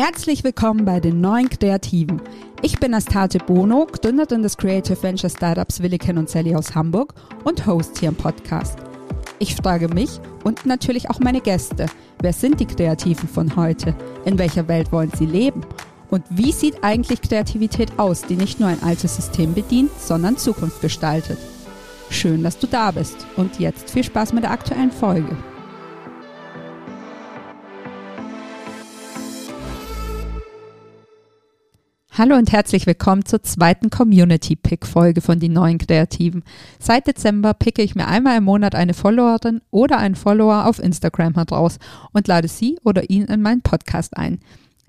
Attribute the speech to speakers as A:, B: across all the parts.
A: Herzlich willkommen bei den neuen Kreativen. Ich bin Astate Bono, Gründerin des Creative Venture Startups Williken und Sally aus Hamburg und Host hier im Podcast. Ich frage mich und natürlich auch meine Gäste, wer sind die Kreativen von heute? In welcher Welt wollen sie leben? Und wie sieht eigentlich Kreativität aus, die nicht nur ein altes System bedient, sondern Zukunft gestaltet? Schön, dass du da bist und jetzt viel Spaß mit der aktuellen Folge. Hallo und herzlich willkommen zur zweiten Community Pick Folge von die neuen Kreativen. Seit Dezember picke ich mir einmal im Monat eine Followerin oder einen Follower auf Instagram heraus und lade sie oder ihn in meinen Podcast ein.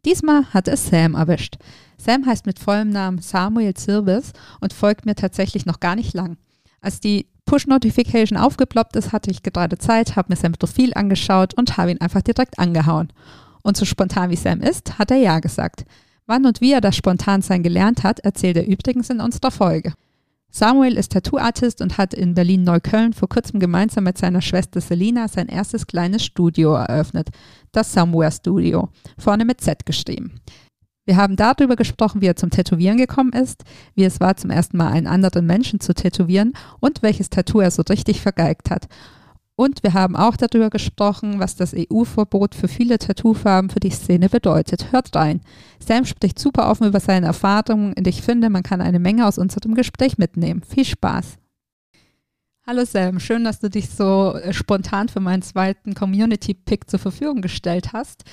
A: Diesmal hat es Sam erwischt. Sam heißt mit vollem Namen Samuel Zirbis und folgt mir tatsächlich noch gar nicht lang. Als die Push-Notification aufgeploppt ist, hatte ich gerade Zeit, habe mir sein Profil angeschaut und habe ihn einfach direkt angehauen. Und so spontan wie Sam ist, hat er Ja gesagt. Wann und wie er das Spontansein gelernt hat, erzählt er übrigens in unserer Folge. Samuel ist Tattoo-Artist und hat in Berlin-Neukölln vor kurzem gemeinsam mit seiner Schwester Selina sein erstes kleines Studio eröffnet, das Somewhere Studio, vorne mit Z geschrieben. Wir haben darüber gesprochen, wie er zum Tätowieren gekommen ist, wie es war, zum ersten Mal einen anderen Menschen zu tätowieren und welches Tattoo er so richtig vergeigt hat. Und wir haben auch darüber gesprochen, was das EU-Verbot für viele Tattoofarben für die Szene bedeutet. Hört rein. Sam spricht super offen über seine Erfahrungen und ich finde, man kann eine Menge aus unserem Gespräch mitnehmen. Viel Spaß. Hallo Sam, schön, dass du dich so spontan für meinen zweiten Community-Pick zur Verfügung gestellt hast.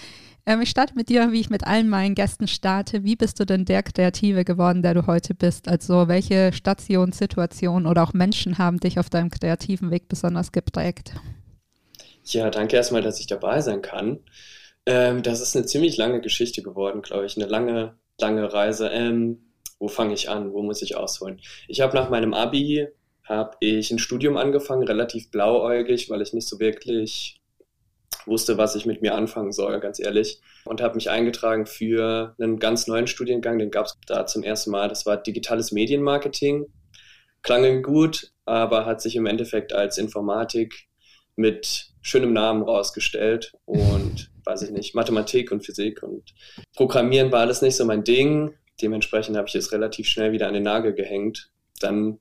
A: Ähm, ich starte mit dir, wie ich mit allen meinen Gästen starte. Wie bist du denn der Kreative geworden, der du heute bist? Also welche Stationen, Situationen oder auch Menschen haben dich auf deinem kreativen Weg besonders geprägt?
B: Ja, danke erstmal, dass ich dabei sein kann. Ähm, das ist eine ziemlich lange Geschichte geworden, glaube ich. Eine lange, lange Reise. Ähm, wo fange ich an? Wo muss ich ausholen? Ich habe nach meinem Abi habe ich ein Studium angefangen, relativ blauäugig, weil ich nicht so wirklich wusste, was ich mit mir anfangen soll, ganz ehrlich. Und habe mich eingetragen für einen ganz neuen Studiengang, den gab es da zum ersten Mal. Das war digitales Medienmarketing. Klang gut, aber hat sich im Endeffekt als Informatik mit schönem Namen rausgestellt und weiß ich nicht, Mathematik und Physik und Programmieren war alles nicht so mein Ding. Dementsprechend habe ich es relativ schnell wieder an den Nagel gehängt. Dann,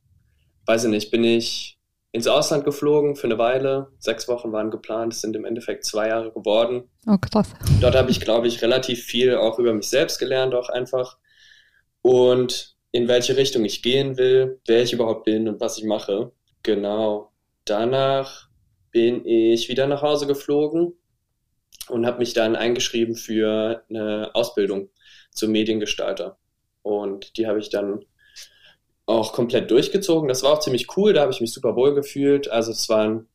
B: weiß ich nicht, bin ich ins Ausland geflogen für eine Weile. Sechs Wochen waren geplant, es sind im Endeffekt zwei Jahre geworden.
A: Oh, krass.
B: Dort habe ich, glaube ich, relativ viel auch über mich selbst gelernt, auch einfach. Und in welche Richtung ich gehen will, wer ich überhaupt bin und was ich mache. Genau. Danach bin ich wieder nach Hause geflogen und habe mich dann eingeschrieben für eine Ausbildung zum Mediengestalter. Und die habe ich dann auch komplett durchgezogen. Das war auch ziemlich cool, da habe ich mich super wohl gefühlt. Also es waren,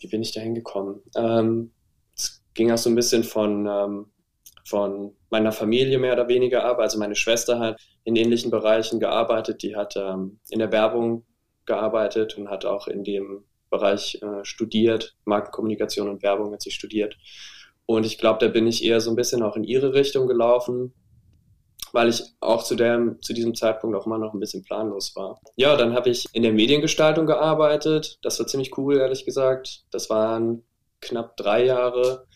B: wie bin ich da hingekommen? Ähm, es ging auch so ein bisschen von, ähm, von meiner Familie mehr oder weniger ab. Also meine Schwester hat in ähnlichen Bereichen gearbeitet, die hat ähm, in der Werbung gearbeitet und hat auch in dem Bereich äh, studiert, Markenkommunikation und Werbung hat sie studiert. Und ich glaube, da bin ich eher so ein bisschen auch in ihre Richtung gelaufen weil ich auch zu, dem, zu diesem Zeitpunkt auch immer noch ein bisschen planlos war. Ja, dann habe ich in der Mediengestaltung gearbeitet. Das war ziemlich cool, ehrlich gesagt. Das waren knapp drei Jahre.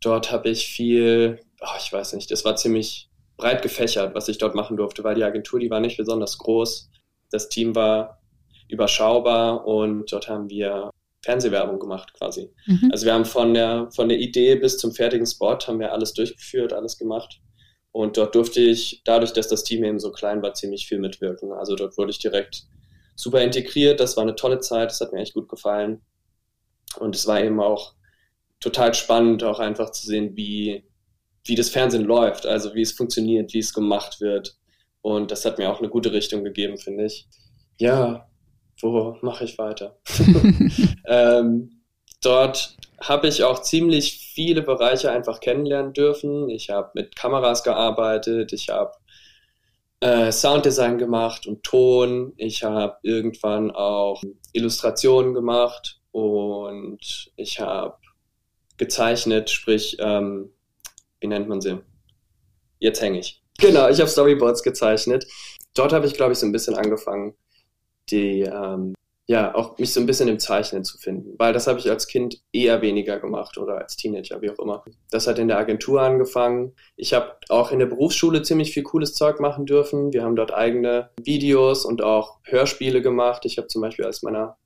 B: Dort habe ich viel, oh, ich weiß nicht, das war ziemlich breit gefächert, was ich dort machen durfte, weil die Agentur, die war nicht besonders groß. Das Team war überschaubar und dort haben wir Fernsehwerbung gemacht quasi. Mhm. Also wir haben von der, von der Idee bis zum fertigen Spot haben wir alles durchgeführt, alles gemacht. Und dort durfte ich, dadurch, dass das Team eben so klein war, ziemlich viel mitwirken. Also dort wurde ich direkt super integriert. Das war eine tolle Zeit. Das hat mir echt gut gefallen. Und es war eben auch total spannend, auch einfach zu sehen, wie, wie das Fernsehen läuft, also wie es funktioniert, wie es gemacht wird. Und das hat mir auch eine gute Richtung gegeben, finde ich. Ja, wo mache ich weiter? ähm, dort habe ich auch ziemlich viele Bereiche einfach kennenlernen dürfen. Ich habe mit Kameras gearbeitet, ich habe äh, Sounddesign gemacht und Ton. Ich habe irgendwann auch Illustrationen gemacht und ich habe gezeichnet, sprich, ähm, wie nennt man sie? Jetzt hänge ich. Genau, ich habe Storyboards gezeichnet. Dort habe ich, glaube ich, so ein bisschen angefangen, die, ähm, ja, auch mich so ein bisschen im Zeichnen zu finden, weil das habe ich als Kind eher weniger gemacht oder als Teenager, wie auch immer. Das hat in der Agentur angefangen. Ich habe auch in der Berufsschule ziemlich viel cooles Zeug machen dürfen. Wir haben dort eigene Videos und auch Hörspiele gemacht. Ich habe zum Beispiel als meiner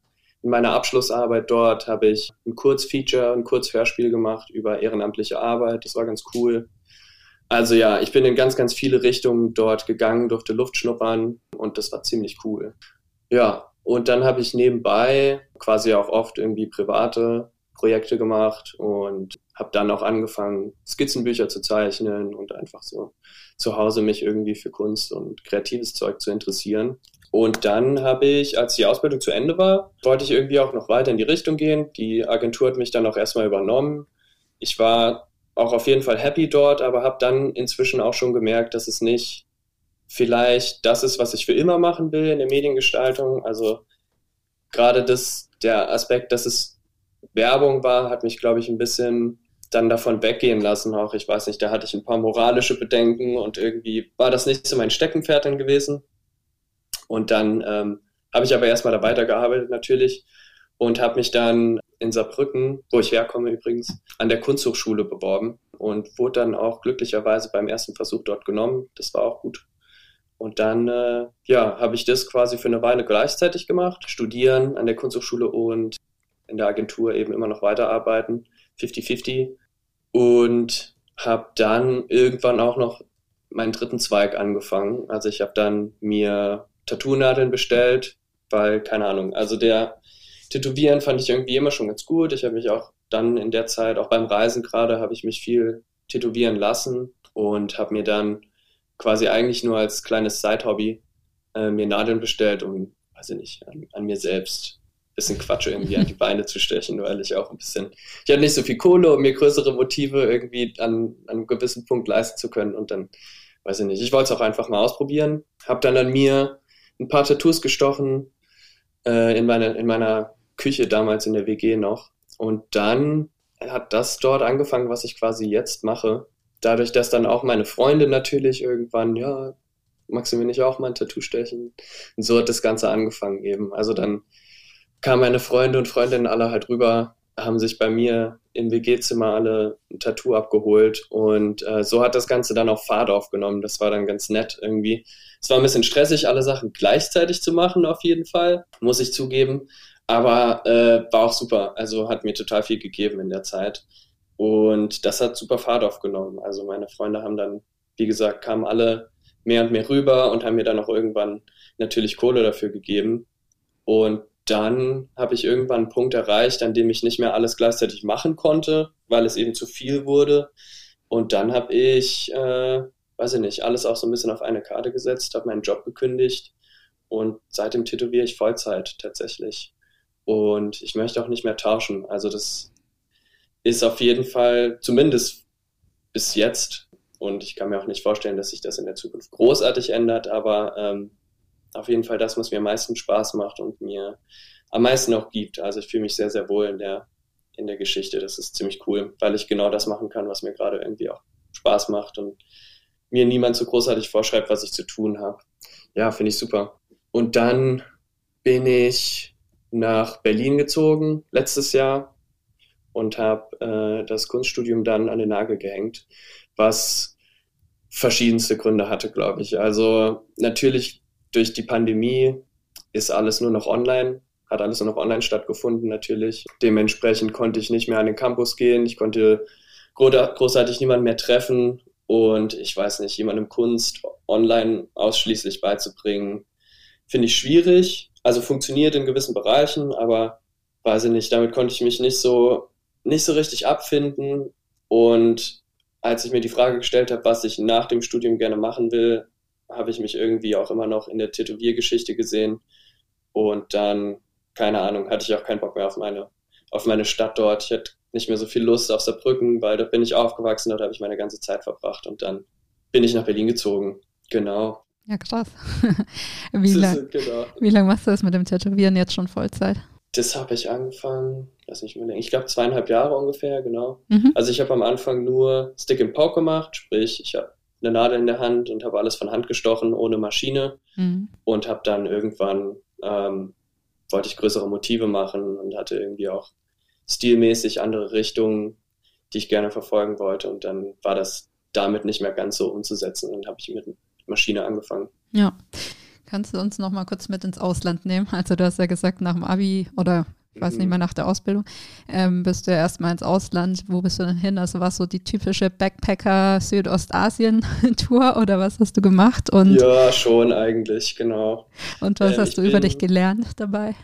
B: in meiner Abschlussarbeit dort habe ich ein Kurzfeature, ein Kurzhörspiel gemacht über ehrenamtliche Arbeit. Das war ganz cool. Also ja, ich bin in ganz, ganz viele Richtungen dort gegangen, durfte Luft schnuppern und das war ziemlich cool. Ja, und dann habe ich nebenbei quasi auch oft irgendwie private Projekte gemacht und habe dann auch angefangen, Skizzenbücher zu zeichnen und einfach so zu Hause mich irgendwie für Kunst und kreatives Zeug zu interessieren. Und dann habe ich, als die Ausbildung zu Ende war, wollte ich irgendwie auch noch weiter in die Richtung gehen. Die Agentur hat mich dann auch erstmal übernommen. Ich war auch auf jeden Fall happy dort, aber habe dann inzwischen auch schon gemerkt, dass es nicht vielleicht das ist, was ich für immer machen will in der Mediengestaltung. Also gerade das, der Aspekt, dass es Werbung war, hat mich, glaube ich, ein bisschen dann davon weggehen lassen. Auch ich weiß nicht, da hatte ich ein paar moralische Bedenken und irgendwie war das nicht so mein Steckenpferd dann gewesen. Und dann ähm, habe ich aber erstmal da weitergearbeitet natürlich und habe mich dann in Saarbrücken, wo ich herkomme übrigens, an der Kunsthochschule beworben und wurde dann auch glücklicherweise beim ersten Versuch dort genommen. Das war auch gut. Und dann, äh, ja, habe ich das quasi für eine Weile gleichzeitig gemacht. Studieren an der Kunsthochschule und in der Agentur eben immer noch weiterarbeiten. 50-50. Und habe dann irgendwann auch noch meinen dritten Zweig angefangen. Also ich habe dann mir Tattoo-Nadeln bestellt, weil, keine Ahnung, also der Tätowieren fand ich irgendwie immer schon ganz gut. Ich habe mich auch dann in der Zeit, auch beim Reisen gerade, habe ich mich viel tätowieren lassen und habe mir dann quasi eigentlich nur als kleines Side-Hobby äh, mir Nadeln bestellt, um, weiß ich nicht, an, an mir selbst ein bisschen Quatsch irgendwie an die Beine zu stechen, weil ich auch ein bisschen, ich hatte nicht so viel Kohle, um mir größere Motive irgendwie an, an einem gewissen Punkt leisten zu können und dann, weiß ich nicht, ich wollte es auch einfach mal ausprobieren, habe dann an mir ein paar Tattoos gestochen äh, in, meine, in meiner Küche damals in der WG noch und dann hat das dort angefangen, was ich quasi jetzt mache dadurch, dass dann auch meine Freunde natürlich irgendwann, ja, magst du mir nicht auch mal ein Tattoo stechen? Und so hat das Ganze angefangen eben. Also dann kamen meine Freunde und Freundinnen alle halt rüber, haben sich bei mir im WG-Zimmer alle ein Tattoo abgeholt und äh, so hat das Ganze dann auch Fahrt aufgenommen. Das war dann ganz nett irgendwie. Es war ein bisschen stressig, alle Sachen gleichzeitig zu machen, auf jeden Fall, muss ich zugeben. Aber äh, war auch super. Also hat mir total viel gegeben in der Zeit. Und das hat super Fahrt aufgenommen. Also meine Freunde haben dann, wie gesagt, kamen alle mehr und mehr rüber und haben mir dann auch irgendwann natürlich Kohle dafür gegeben. Und dann habe ich irgendwann einen Punkt erreicht, an dem ich nicht mehr alles gleichzeitig machen konnte, weil es eben zu viel wurde. Und dann habe ich, äh, weiß ich nicht, alles auch so ein bisschen auf eine Karte gesetzt, habe meinen Job gekündigt und seitdem tätowiere ich Vollzeit tatsächlich. Und ich möchte auch nicht mehr tauschen. Also das ist auf jeden Fall, zumindest bis jetzt, und ich kann mir auch nicht vorstellen, dass sich das in der Zukunft großartig ändert, aber ähm, auf jeden Fall das, was mir am meisten Spaß macht und mir am meisten auch gibt. Also ich fühle mich sehr, sehr wohl in der, in der Geschichte. Das ist ziemlich cool, weil ich genau das machen kann, was mir gerade irgendwie auch Spaß macht und mir niemand so großartig vorschreibt, was ich zu tun habe. Ja, finde ich super. Und dann bin ich nach Berlin gezogen letztes Jahr und habe äh, das Kunststudium dann an den Nagel gehängt, was verschiedenste Gründe hatte, glaube ich. Also natürlich durch die Pandemie ist alles nur noch online, hat alles nur noch online stattgefunden natürlich. Dementsprechend konnte ich nicht mehr an den Campus gehen, ich konnte großartig niemanden mehr treffen und ich weiß nicht, jemandem Kunst online ausschließlich beizubringen, finde ich schwierig. Also funktioniert in gewissen Bereichen, aber weiß ich nicht, damit konnte ich mich nicht so nicht so richtig abfinden. Und als ich mir die Frage gestellt habe, was ich nach dem Studium gerne machen will, habe ich mich irgendwie auch immer noch in der Tätowiergeschichte gesehen. Und dann, keine Ahnung, hatte ich auch keinen Bock mehr auf meine, auf meine Stadt dort. Ich hatte nicht mehr so viel Lust auf Saarbrücken, weil dort bin ich aufgewachsen, dort habe ich meine ganze Zeit verbracht. Und dann bin ich nach Berlin gezogen. Genau.
A: Ja, krass. wie lange genau. lang machst du das mit dem Tätowieren jetzt schon Vollzeit?
B: Das habe ich angefangen, lass mich mal denken, ich glaube zweieinhalb Jahre ungefähr, genau. Mhm. Also ich habe am Anfang nur Stick and Poke gemacht, sprich, ich habe eine Nadel in der Hand und habe alles von Hand gestochen, ohne Maschine. Mhm. Und habe dann irgendwann ähm, wollte ich größere Motive machen und hatte irgendwie auch stilmäßig andere Richtungen, die ich gerne verfolgen wollte. Und dann war das damit nicht mehr ganz so umzusetzen. Und habe ich mit Maschine angefangen.
A: Ja. Kannst du uns noch mal kurz mit ins Ausland nehmen? Also du hast ja gesagt, nach dem Abi oder ich weiß nicht mehr, nach der Ausbildung, ähm, bist du ja erstmal ins Ausland. Wo bist du denn hin? Also war so die typische Backpacker-Südostasien-Tour oder was hast du gemacht? Und,
B: ja, schon eigentlich, genau.
A: Und was ähm, hast du bin, über dich gelernt dabei?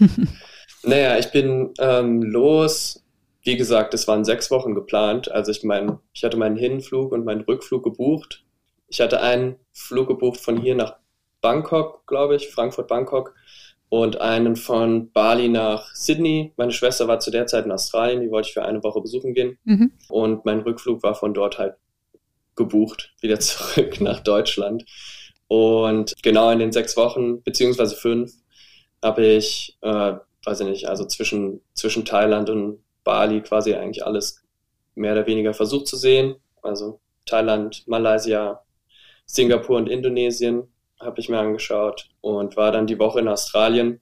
B: naja, ich bin ähm, los. Wie gesagt, es waren sechs Wochen geplant. Also ich mein, ich hatte meinen Hinflug und meinen Rückflug gebucht. Ich hatte einen Flug gebucht von hier nach Bangkok, glaube ich, Frankfurt-Bangkok und einen von Bali nach Sydney. Meine Schwester war zu der Zeit in Australien, die wollte ich für eine Woche besuchen gehen. Mhm. Und mein Rückflug war von dort halt gebucht, wieder zurück nach Deutschland. Und genau in den sechs Wochen, beziehungsweise fünf, habe ich, äh, weiß ich nicht, also zwischen, zwischen Thailand und Bali quasi eigentlich alles mehr oder weniger versucht zu sehen. Also Thailand, Malaysia, Singapur und Indonesien habe ich mir angeschaut und war dann die Woche in Australien.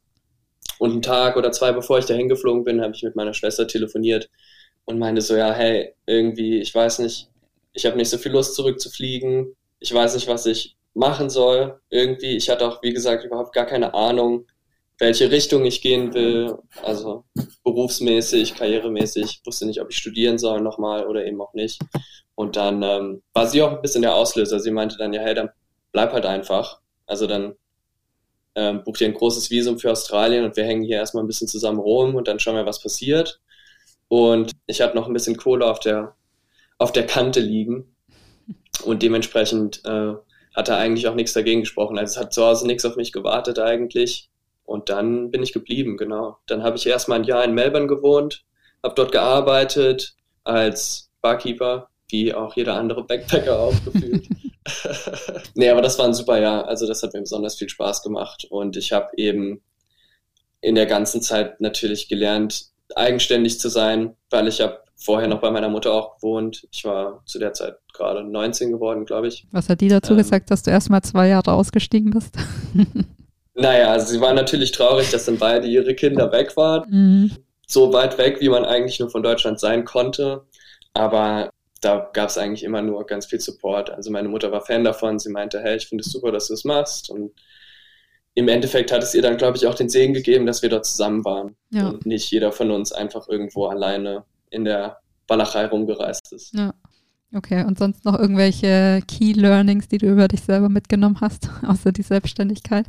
B: Und einen Tag oder zwei bevor ich dahin geflogen bin, habe ich mit meiner Schwester telefoniert und meinte so, ja, hey, irgendwie, ich weiß nicht, ich habe nicht so viel Lust zurückzufliegen. Ich weiß nicht, was ich machen soll. Irgendwie, ich hatte auch, wie gesagt, überhaupt gar keine Ahnung, welche Richtung ich gehen will. Also berufsmäßig, karrieremäßig. Wusste nicht, ob ich studieren soll nochmal oder eben auch nicht. Und dann ähm, war sie auch ein bisschen der Auslöser. Sie meinte dann, ja, hey, dann bleib halt einfach. Also dann ähm, buch dir ein großes Visum für Australien und wir hängen hier erstmal ein bisschen zusammen rum und dann schauen wir, was passiert. Und ich hatte noch ein bisschen Kohle auf der, auf der Kante liegen und dementsprechend äh, hat er eigentlich auch nichts dagegen gesprochen. Also es hat zu Hause nichts auf mich gewartet eigentlich. Und dann bin ich geblieben, genau. Dann habe ich erstmal ein Jahr in Melbourne gewohnt, habe dort gearbeitet als Barkeeper, wie auch jeder andere Backpacker aufgefühlt. nee, aber das war ein super Jahr. Also das hat mir besonders viel Spaß gemacht. Und ich habe eben in der ganzen Zeit natürlich gelernt, eigenständig zu sein, weil ich habe vorher noch bei meiner Mutter auch gewohnt. Ich war zu der Zeit gerade 19 geworden, glaube ich.
A: Was hat die dazu ähm, gesagt, dass du erst mal zwei Jahre ausgestiegen bist?
B: naja, also sie war natürlich traurig, dass dann beide ihre Kinder weg waren. Mhm. So weit weg, wie man eigentlich nur von Deutschland sein konnte. Aber da gab es eigentlich immer nur ganz viel Support. Also meine Mutter war Fan davon, sie meinte, hey, ich finde es super, dass du es machst. Und im Endeffekt hat es ihr dann, glaube ich, auch den Segen gegeben, dass wir dort zusammen waren ja. und nicht jeder von uns einfach irgendwo alleine in der Walachei rumgereist ist.
A: Ja. Okay, und sonst noch irgendwelche Key Learnings, die du über dich selber mitgenommen hast, außer die Selbstständigkeit?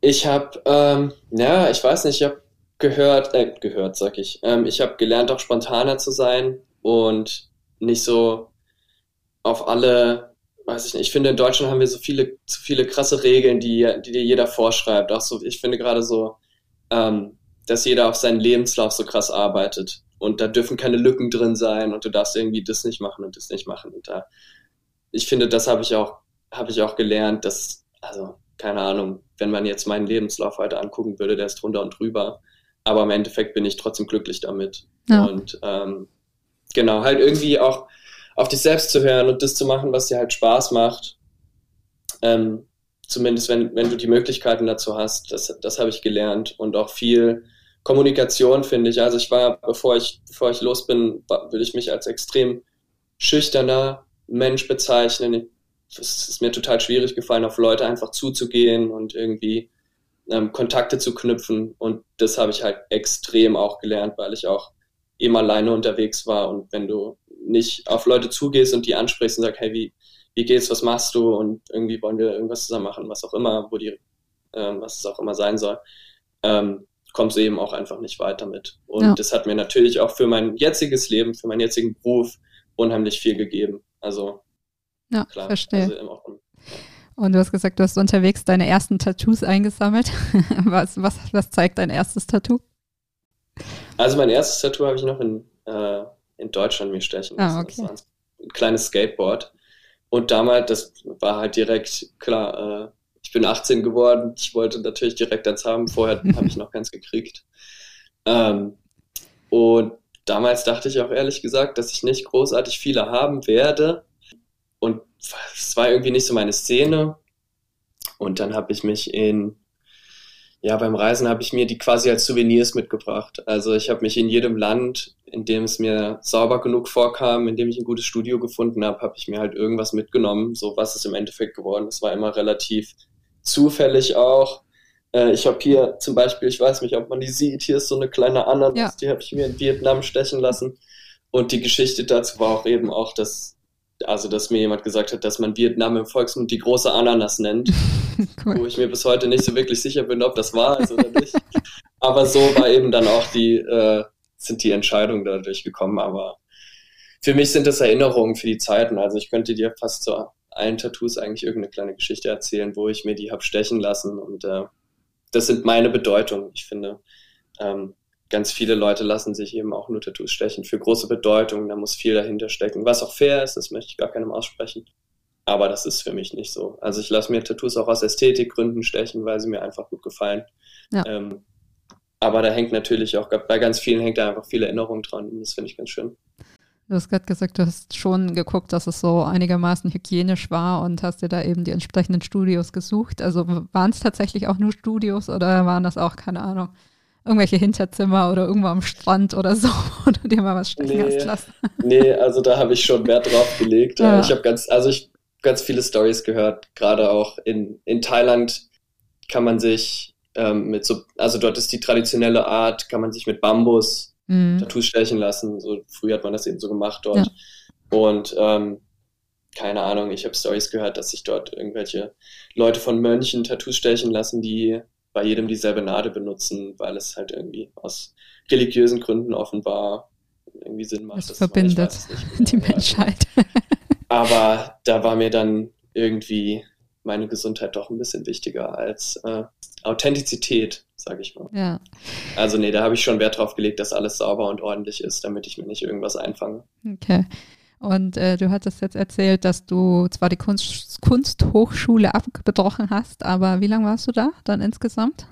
B: Ich habe, ähm, ja, ich weiß nicht, ich habe gehört, äh, gehört, sag ich. Ähm, ich habe gelernt, auch spontaner zu sein, und nicht so auf alle, weiß ich nicht, ich finde in Deutschland haben wir so viele, zu viele krasse Regeln, die, die dir jeder vorschreibt. Auch so, ich finde gerade so, ähm, dass jeder auf seinen Lebenslauf so krass arbeitet. Und da dürfen keine Lücken drin sein und du darfst irgendwie das nicht machen und das nicht machen. Und da, ich finde, das habe ich auch, habe ich auch gelernt, dass, also, keine Ahnung, wenn man jetzt meinen Lebenslauf heute angucken würde, der ist drunter und drüber. Aber im Endeffekt bin ich trotzdem glücklich damit. Ja. Und ähm, genau, halt irgendwie auch auf dich selbst zu hören und das zu machen, was dir halt Spaß macht. Ähm, zumindest wenn, wenn du die Möglichkeiten dazu hast, das, das habe ich gelernt und auch viel Kommunikation finde ich. Also ich war, bevor ich, bevor ich los bin, würde ich mich als extrem schüchterner Mensch bezeichnen. Es ist mir total schwierig gefallen, auf Leute einfach zuzugehen und irgendwie ähm, Kontakte zu knüpfen. Und das habe ich halt extrem auch gelernt, weil ich auch eben alleine unterwegs war und wenn du nicht auf Leute zugehst und die ansprichst und sagst, hey, wie, wie geht's, was machst du und irgendwie wollen wir irgendwas zusammen machen, was auch immer, wo die, ähm, was es auch immer sein soll, ähm, kommst du eben auch einfach nicht weiter mit. Und ja. das hat mir natürlich auch für mein jetziges Leben, für meinen jetzigen Beruf unheimlich viel gegeben. Also
A: ja, klar, verstehe. Also und du hast gesagt, du hast unterwegs deine ersten Tattoos eingesammelt. was, was, was zeigt dein erstes Tattoo?
B: Also mein erstes Tattoo habe ich noch in, äh, in Deutschland mir stechen
A: lassen. Ah, okay.
B: Das war ein kleines Skateboard. Und damals, das war halt direkt, klar, äh, ich bin 18 geworden, ich wollte natürlich direkt eins haben, vorher habe ich noch keins gekriegt. Ähm, und damals dachte ich auch ehrlich gesagt, dass ich nicht großartig viele haben werde. Und es war irgendwie nicht so meine Szene. Und dann habe ich mich in ja, beim Reisen habe ich mir die quasi als Souvenirs mitgebracht. Also ich habe mich in jedem Land, in dem es mir sauber genug vorkam, in dem ich ein gutes Studio gefunden habe, habe ich mir halt irgendwas mitgenommen. So was ist im Endeffekt geworden. Das war immer relativ zufällig auch. Äh, ich habe hier zum Beispiel, ich weiß nicht, ob man die sieht, hier ist so eine kleine Ananas, ja. die habe ich mir in Vietnam stechen lassen. Und die Geschichte dazu war auch eben auch, dass, also dass mir jemand gesagt hat, dass man Vietnam im Volksmund die große Ananas nennt. cool. Wo ich mir bis heute nicht so wirklich sicher bin, ob das wahr ist oder nicht. Aber so war eben dann auch die, äh, sind die Entscheidungen dadurch gekommen. Aber für mich sind das Erinnerungen für die Zeiten. Also ich könnte dir fast zu allen Tattoos eigentlich irgendeine kleine Geschichte erzählen, wo ich mir die hab stechen lassen. Und äh, das sind meine Bedeutungen. Ich finde, ähm, ganz viele Leute lassen sich eben auch nur Tattoos stechen für große Bedeutungen. Da muss viel dahinter stecken. Was auch fair ist, das möchte ich gar keinem aussprechen. Aber das ist für mich nicht so. Also ich lasse mir Tattoos auch aus Ästhetikgründen stechen, weil sie mir einfach gut gefallen. Ja. Ähm, aber da hängt natürlich auch, bei ganz vielen hängt da einfach viel Erinnerung dran. Und das finde ich ganz schön.
A: Du hast gerade gesagt, du hast schon geguckt, dass es so einigermaßen hygienisch war und hast dir da eben die entsprechenden Studios gesucht. Also waren es tatsächlich auch nur Studios oder waren das auch, keine Ahnung, irgendwelche Hinterzimmer oder irgendwo am Strand oder so, wo du dir mal was stechen nee, hast lassen?
B: Nee, also da habe ich schon Wert drauf gelegt. Ja. Ich habe ganz, also ich ganz viele Stories gehört, gerade auch in, in Thailand kann man sich ähm, mit so, also dort ist die traditionelle Art, kann man sich mit Bambus mhm. Tattoos stechen lassen. So früher hat man das eben so gemacht dort. Ja. Und ähm, keine Ahnung, ich habe Stories gehört, dass sich dort irgendwelche Leute von Mönchen Tattoos stechen lassen, die bei jedem dieselbe Nadel benutzen, weil es halt irgendwie aus religiösen Gründen offenbar irgendwie Sinn macht.
A: Das, das verbindet die Menschheit.
B: Aber da war mir dann irgendwie meine Gesundheit doch ein bisschen wichtiger als äh, Authentizität, sage ich mal.
A: Ja.
B: Also nee, da habe ich schon Wert drauf gelegt, dass alles sauber und ordentlich ist, damit ich mir nicht irgendwas einfange.
A: Okay. Und äh, du hattest jetzt erzählt, dass du zwar die Kunst, Kunsthochschule abgebrochen hast, aber wie lange warst du da dann insgesamt?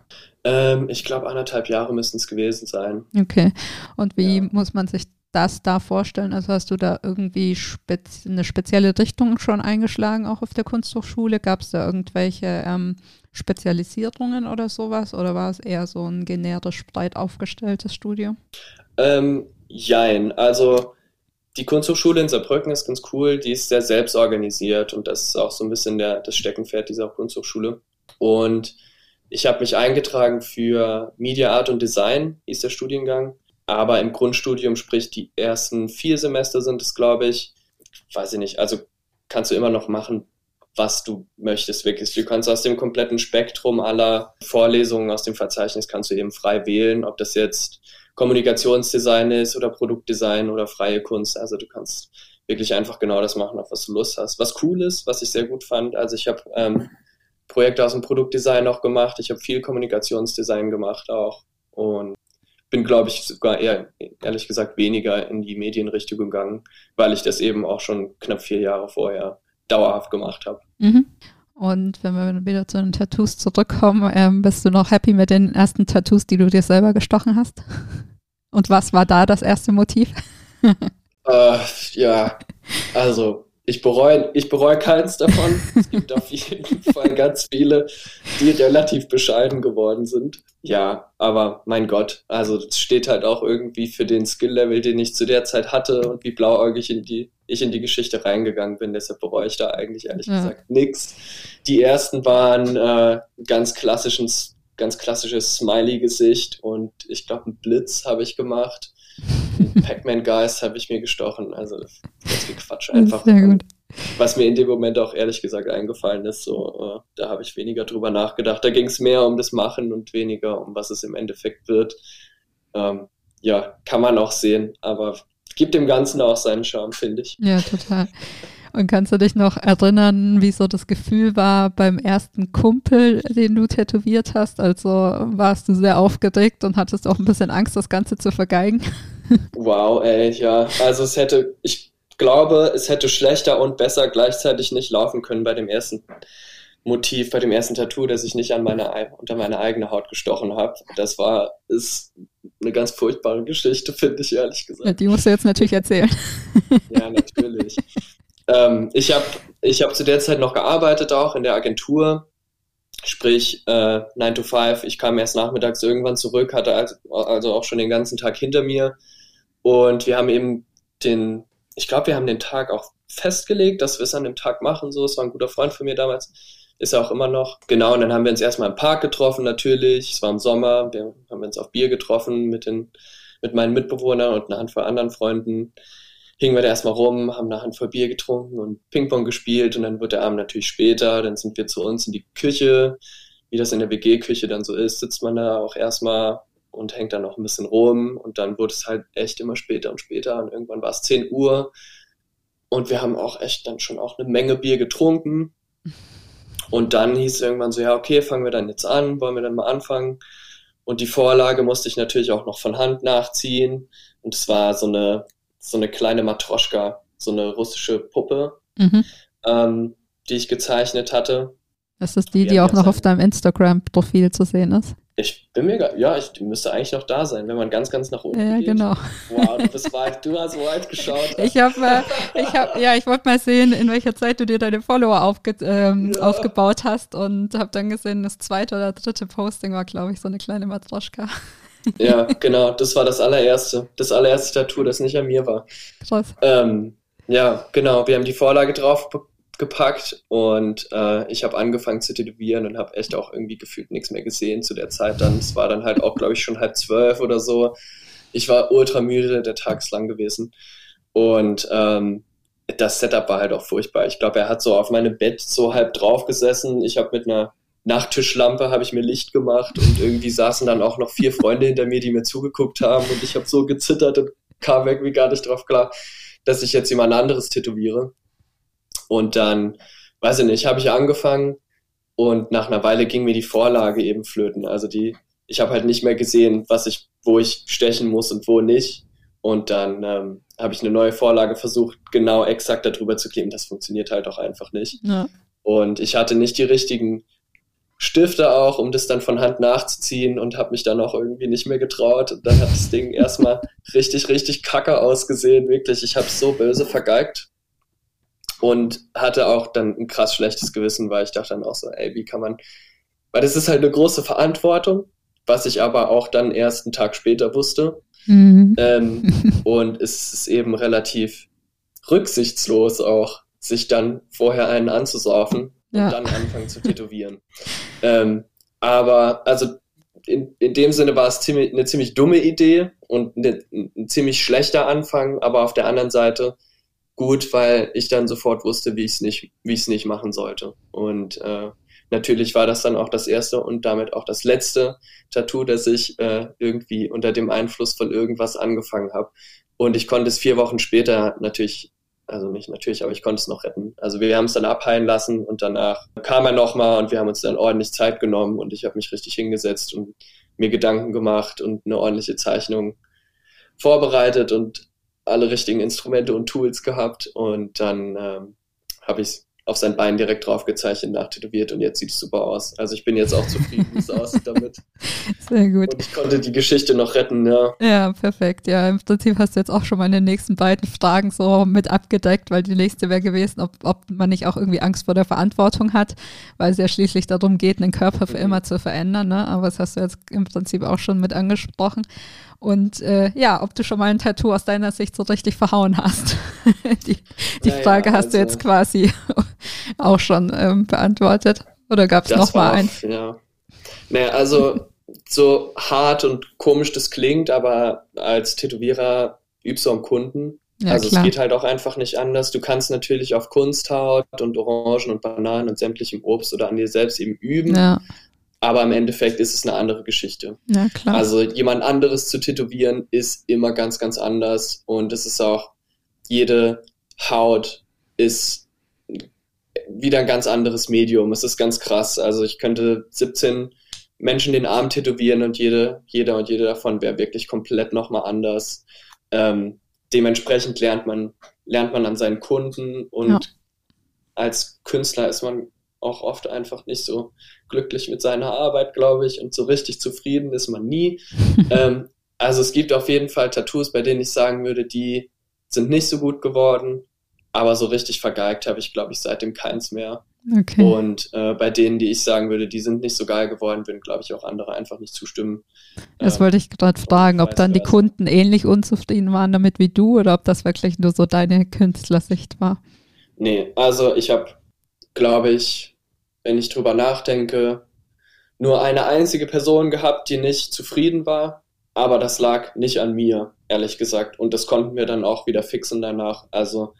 B: Ähm, ich glaube, anderthalb Jahre müssten es gewesen sein.
A: Okay. Und wie ja. muss man sich das da vorstellen? Also hast du da irgendwie spezi eine spezielle Richtung schon eingeschlagen, auch auf der Kunsthochschule? Gab es da irgendwelche ähm, Spezialisierungen oder sowas? Oder war es eher so ein generisch breit aufgestelltes Studium?
B: Ähm, jein, also die Kunsthochschule in Saarbrücken ist ganz cool, die ist sehr selbstorganisiert und das ist auch so ein bisschen der, das Steckenpferd dieser Kunsthochschule. Und ich habe mich eingetragen für Media Art und Design, hieß der Studiengang. Aber im Grundstudium, sprich die ersten vier Semester sind es, glaube ich, weiß ich nicht, also kannst du immer noch machen, was du möchtest wirklich. Du kannst aus dem kompletten Spektrum aller Vorlesungen aus dem Verzeichnis kannst du eben frei wählen, ob das jetzt Kommunikationsdesign ist oder Produktdesign oder freie Kunst. Also du kannst wirklich einfach genau das machen, auf was du Lust hast. Was cool ist, was ich sehr gut fand, also ich habe ähm, Projekte aus dem Produktdesign auch gemacht, ich habe viel Kommunikationsdesign gemacht auch und bin, glaube ich, sogar eher, ehrlich gesagt, weniger in die Medienrichtung gegangen, weil ich das eben auch schon knapp vier Jahre vorher dauerhaft gemacht habe.
A: Mhm. Und wenn wir wieder zu den Tattoos zurückkommen, ähm, bist du noch happy mit den ersten Tattoos, die du dir selber gestochen hast? Und was war da das erste Motiv?
B: äh, ja, also ich bereue, ich bereue keins davon. Es gibt auf jeden Fall ganz viele, die relativ bescheiden geworden sind. Ja, aber mein Gott, also das steht halt auch irgendwie für den Skill-Level, den ich zu der Zeit hatte und wie blauäugig in die, ich in die Geschichte reingegangen bin. Deshalb bereue ich da eigentlich ehrlich ja. gesagt nichts. Die ersten waren äh, ganz klassischen, ganz klassisches Smiley-Gesicht und ich glaube, einen Blitz habe ich gemacht. Pac-Man-Geist habe ich mir gestochen. Also das ist wie Quatsch einfach. Sehr gut. Was mir in dem Moment auch ehrlich gesagt eingefallen ist, so, äh, da habe ich weniger drüber nachgedacht. Da ging es mehr um das Machen und weniger um was es im Endeffekt wird. Ähm, ja, kann man auch sehen, aber gibt dem Ganzen auch seinen Charme, finde ich.
A: Ja, total. Und kannst du dich noch erinnern, wie so das Gefühl war beim ersten Kumpel, den du tätowiert hast? Also warst du sehr aufgeregt und hattest auch ein bisschen Angst, das Ganze zu vergeigen?
B: Wow, ey, ja. Also es hätte, ich glaube, es hätte schlechter und besser gleichzeitig nicht laufen können bei dem ersten Motiv, bei dem ersten Tattoo, das ich nicht an meine, unter meine eigene Haut gestochen habe. Das war, ist eine ganz furchtbare Geschichte, finde ich ehrlich gesagt.
A: Die musst du jetzt natürlich erzählen.
B: ja, natürlich. ähm, ich habe ich hab zu der Zeit noch gearbeitet, auch in der Agentur. Sprich, äh, 9 to 5, ich kam erst nachmittags irgendwann zurück, hatte also, also auch schon den ganzen Tag hinter mir. Und wir haben eben den, ich glaube, wir haben den Tag auch festgelegt, dass wir es an dem Tag machen. So, es war ein guter Freund von mir damals, ist er auch immer noch. Genau, und dann haben wir uns erstmal im Park getroffen, natürlich. Es war im Sommer, wir haben uns auf Bier getroffen mit, den, mit meinen Mitbewohnern und einer Handvoll anderen Freunden. Hingen wir da erstmal rum, haben eine Handvoll Bier getrunken und Ping-Pong gespielt. Und dann wird der Abend natürlich später, dann sind wir zu uns in die Küche, wie das in der WG-Küche dann so ist, sitzt man da auch erstmal und hängt dann noch ein bisschen rum. Und dann wurde es halt echt immer später und später. Und irgendwann war es 10 Uhr. Und wir haben auch echt dann schon auch eine Menge Bier getrunken und dann hieß es irgendwann so, ja okay, fangen wir dann jetzt an, wollen wir dann mal anfangen und die Vorlage musste ich natürlich auch noch von Hand nachziehen und es war so eine so eine kleine Matroschka, so eine russische Puppe, mhm. ähm, die ich gezeichnet hatte.
A: Das ist die, die, die auch noch auf deinem Instagram-Profil zu sehen ist.
B: Ich bin mir, ja, ich müsste eigentlich noch da sein, wenn man ganz, ganz nach oben
A: ja,
B: geht.
A: Ja, genau.
B: Wow, du bist weit, du hast weit geschaut.
A: Ich habe, äh, ich habe, ja, ich wollte mal sehen, in welcher Zeit du dir deine Follower aufge, ähm, ja. aufgebaut hast und habe dann gesehen, das zweite oder dritte Posting war, glaube ich, so eine kleine Matroschka.
B: Ja, genau, das war das allererste. Das allererste Tattoo, das nicht an mir war. Krass. Ähm, ja, genau, wir haben die Vorlage drauf gepackt und äh, ich habe angefangen zu tätowieren und habe echt auch irgendwie gefühlt nichts mehr gesehen zu der Zeit dann. Es war dann halt auch, glaube ich, schon halb zwölf oder so. Ich war ultra müde, der Tag ist lang gewesen. Und ähm, das Setup war halt auch furchtbar. Ich glaube, er hat so auf meinem Bett so halb drauf gesessen. Ich habe mit einer Nachttischlampe habe ich mir Licht gemacht und irgendwie saßen dann auch noch vier Freunde hinter mir, die mir zugeguckt haben und ich habe so gezittert und kam irgendwie gar nicht drauf klar, dass ich jetzt jemand anderes tätowiere. Und dann, weiß ich nicht, habe ich angefangen und nach einer Weile ging mir die Vorlage eben flöten. Also die, ich habe halt nicht mehr gesehen, was ich, wo ich stechen muss und wo nicht. Und dann ähm, habe ich eine neue Vorlage versucht, genau exakt darüber zu kleben. Das funktioniert halt auch einfach nicht. Ja. Und ich hatte nicht die richtigen Stifte auch, um das dann von Hand nachzuziehen und habe mich dann auch irgendwie nicht mehr getraut. Und dann hat das Ding erstmal richtig, richtig kacke ausgesehen, wirklich. Ich habe so böse vergeigt und hatte auch dann ein krass schlechtes Gewissen, weil ich dachte dann auch so, ey, wie kann man, weil das ist halt eine große Verantwortung, was ich aber auch dann erst einen Tag später wusste. Mhm. Ähm, und es ist eben relativ rücksichtslos auch, sich dann vorher einen anzusaufen ja. und dann anfangen zu tätowieren. ähm, aber also in, in dem Sinne war es ziemlich, eine ziemlich dumme Idee und eine, ein ziemlich schlechter Anfang, aber auf der anderen Seite gut, weil ich dann sofort wusste, wie ich es nicht, wie ich es nicht machen sollte. Und äh, natürlich war das dann auch das erste und damit auch das letzte Tattoo, das ich äh, irgendwie unter dem Einfluss von irgendwas angefangen habe. Und ich konnte es vier Wochen später natürlich also nicht natürlich, aber ich konnte es noch retten. Also wir haben es dann abheilen lassen und danach kam er nochmal und wir haben uns dann ordentlich Zeit genommen und ich habe mich richtig hingesetzt und mir Gedanken gemacht und eine ordentliche Zeichnung vorbereitet und alle richtigen Instrumente und Tools gehabt und dann ähm, habe ich es auf sein Bein direkt drauf gezeichnet, nachtätowiert und jetzt sieht es super aus. Also ich bin jetzt auch zufrieden, wie es aussieht damit.
A: Sehr gut.
B: Und ich konnte die Geschichte noch retten, ja.
A: Ja, perfekt. Ja, im Prinzip hast du jetzt auch schon meine nächsten beiden Fragen so mit abgedeckt, weil die nächste wäre gewesen, ob, ob man nicht auch irgendwie Angst vor der Verantwortung hat, weil es ja schließlich darum geht, einen Körper für mhm. immer zu verändern. Ne? Aber das hast du jetzt im Prinzip auch schon mit angesprochen. Und äh, ja, ob du schon mal ein Tattoo aus deiner Sicht so richtig verhauen hast. die die ja, Frage hast also, du jetzt quasi auch schon ähm, beantwortet. Oder gab es noch mal eins?
B: Ja. Naja, also so hart und komisch das klingt, aber als Tätowierer übst du am Kunden. Ja, also klar. es geht halt auch einfach nicht anders. Du kannst natürlich auf Kunsthaut und Orangen und Bananen und sämtlichem Obst oder an dir selbst eben üben. Ja. Aber im Endeffekt ist es eine andere Geschichte.
A: Ja, klar.
B: Also jemand anderes zu tätowieren ist immer ganz, ganz anders. Und es ist auch, jede Haut ist wieder ein ganz anderes Medium. Es ist ganz krass. Also ich könnte 17 Menschen den Arm tätowieren und jede, jeder und jede davon wäre wirklich komplett nochmal anders. Ähm, dementsprechend lernt man, lernt man an seinen Kunden und ja. als Künstler ist man auch oft einfach nicht so glücklich mit seiner Arbeit, glaube ich, und so richtig zufrieden ist man nie. ähm, also es gibt auf jeden Fall Tattoos, bei denen ich sagen würde, die sind nicht so gut geworden. aber so richtig vergeigt habe ich, glaube ich, seitdem keins mehr.
A: Okay.
B: Und äh, bei denen, die ich sagen würde, die sind nicht so geil geworden, würden, glaube ich, auch andere einfach nicht zustimmen.
A: Das
B: Ähm,
A: wollte ich gerade fragen, ob dann die. Kunden ähnlich unzufrieden waren damit wie du oder ob das wirklich nur so deine Künstlersicht war.
B: Nee, also ich habe, glaube ich, wenn ich drüber nachdenke, nur eine einzige Person gehabt, die nicht zufrieden war, aber das lag nicht an mir, ehrlich gesagt. Und das konnten wir dann auch wieder fixen danach. Also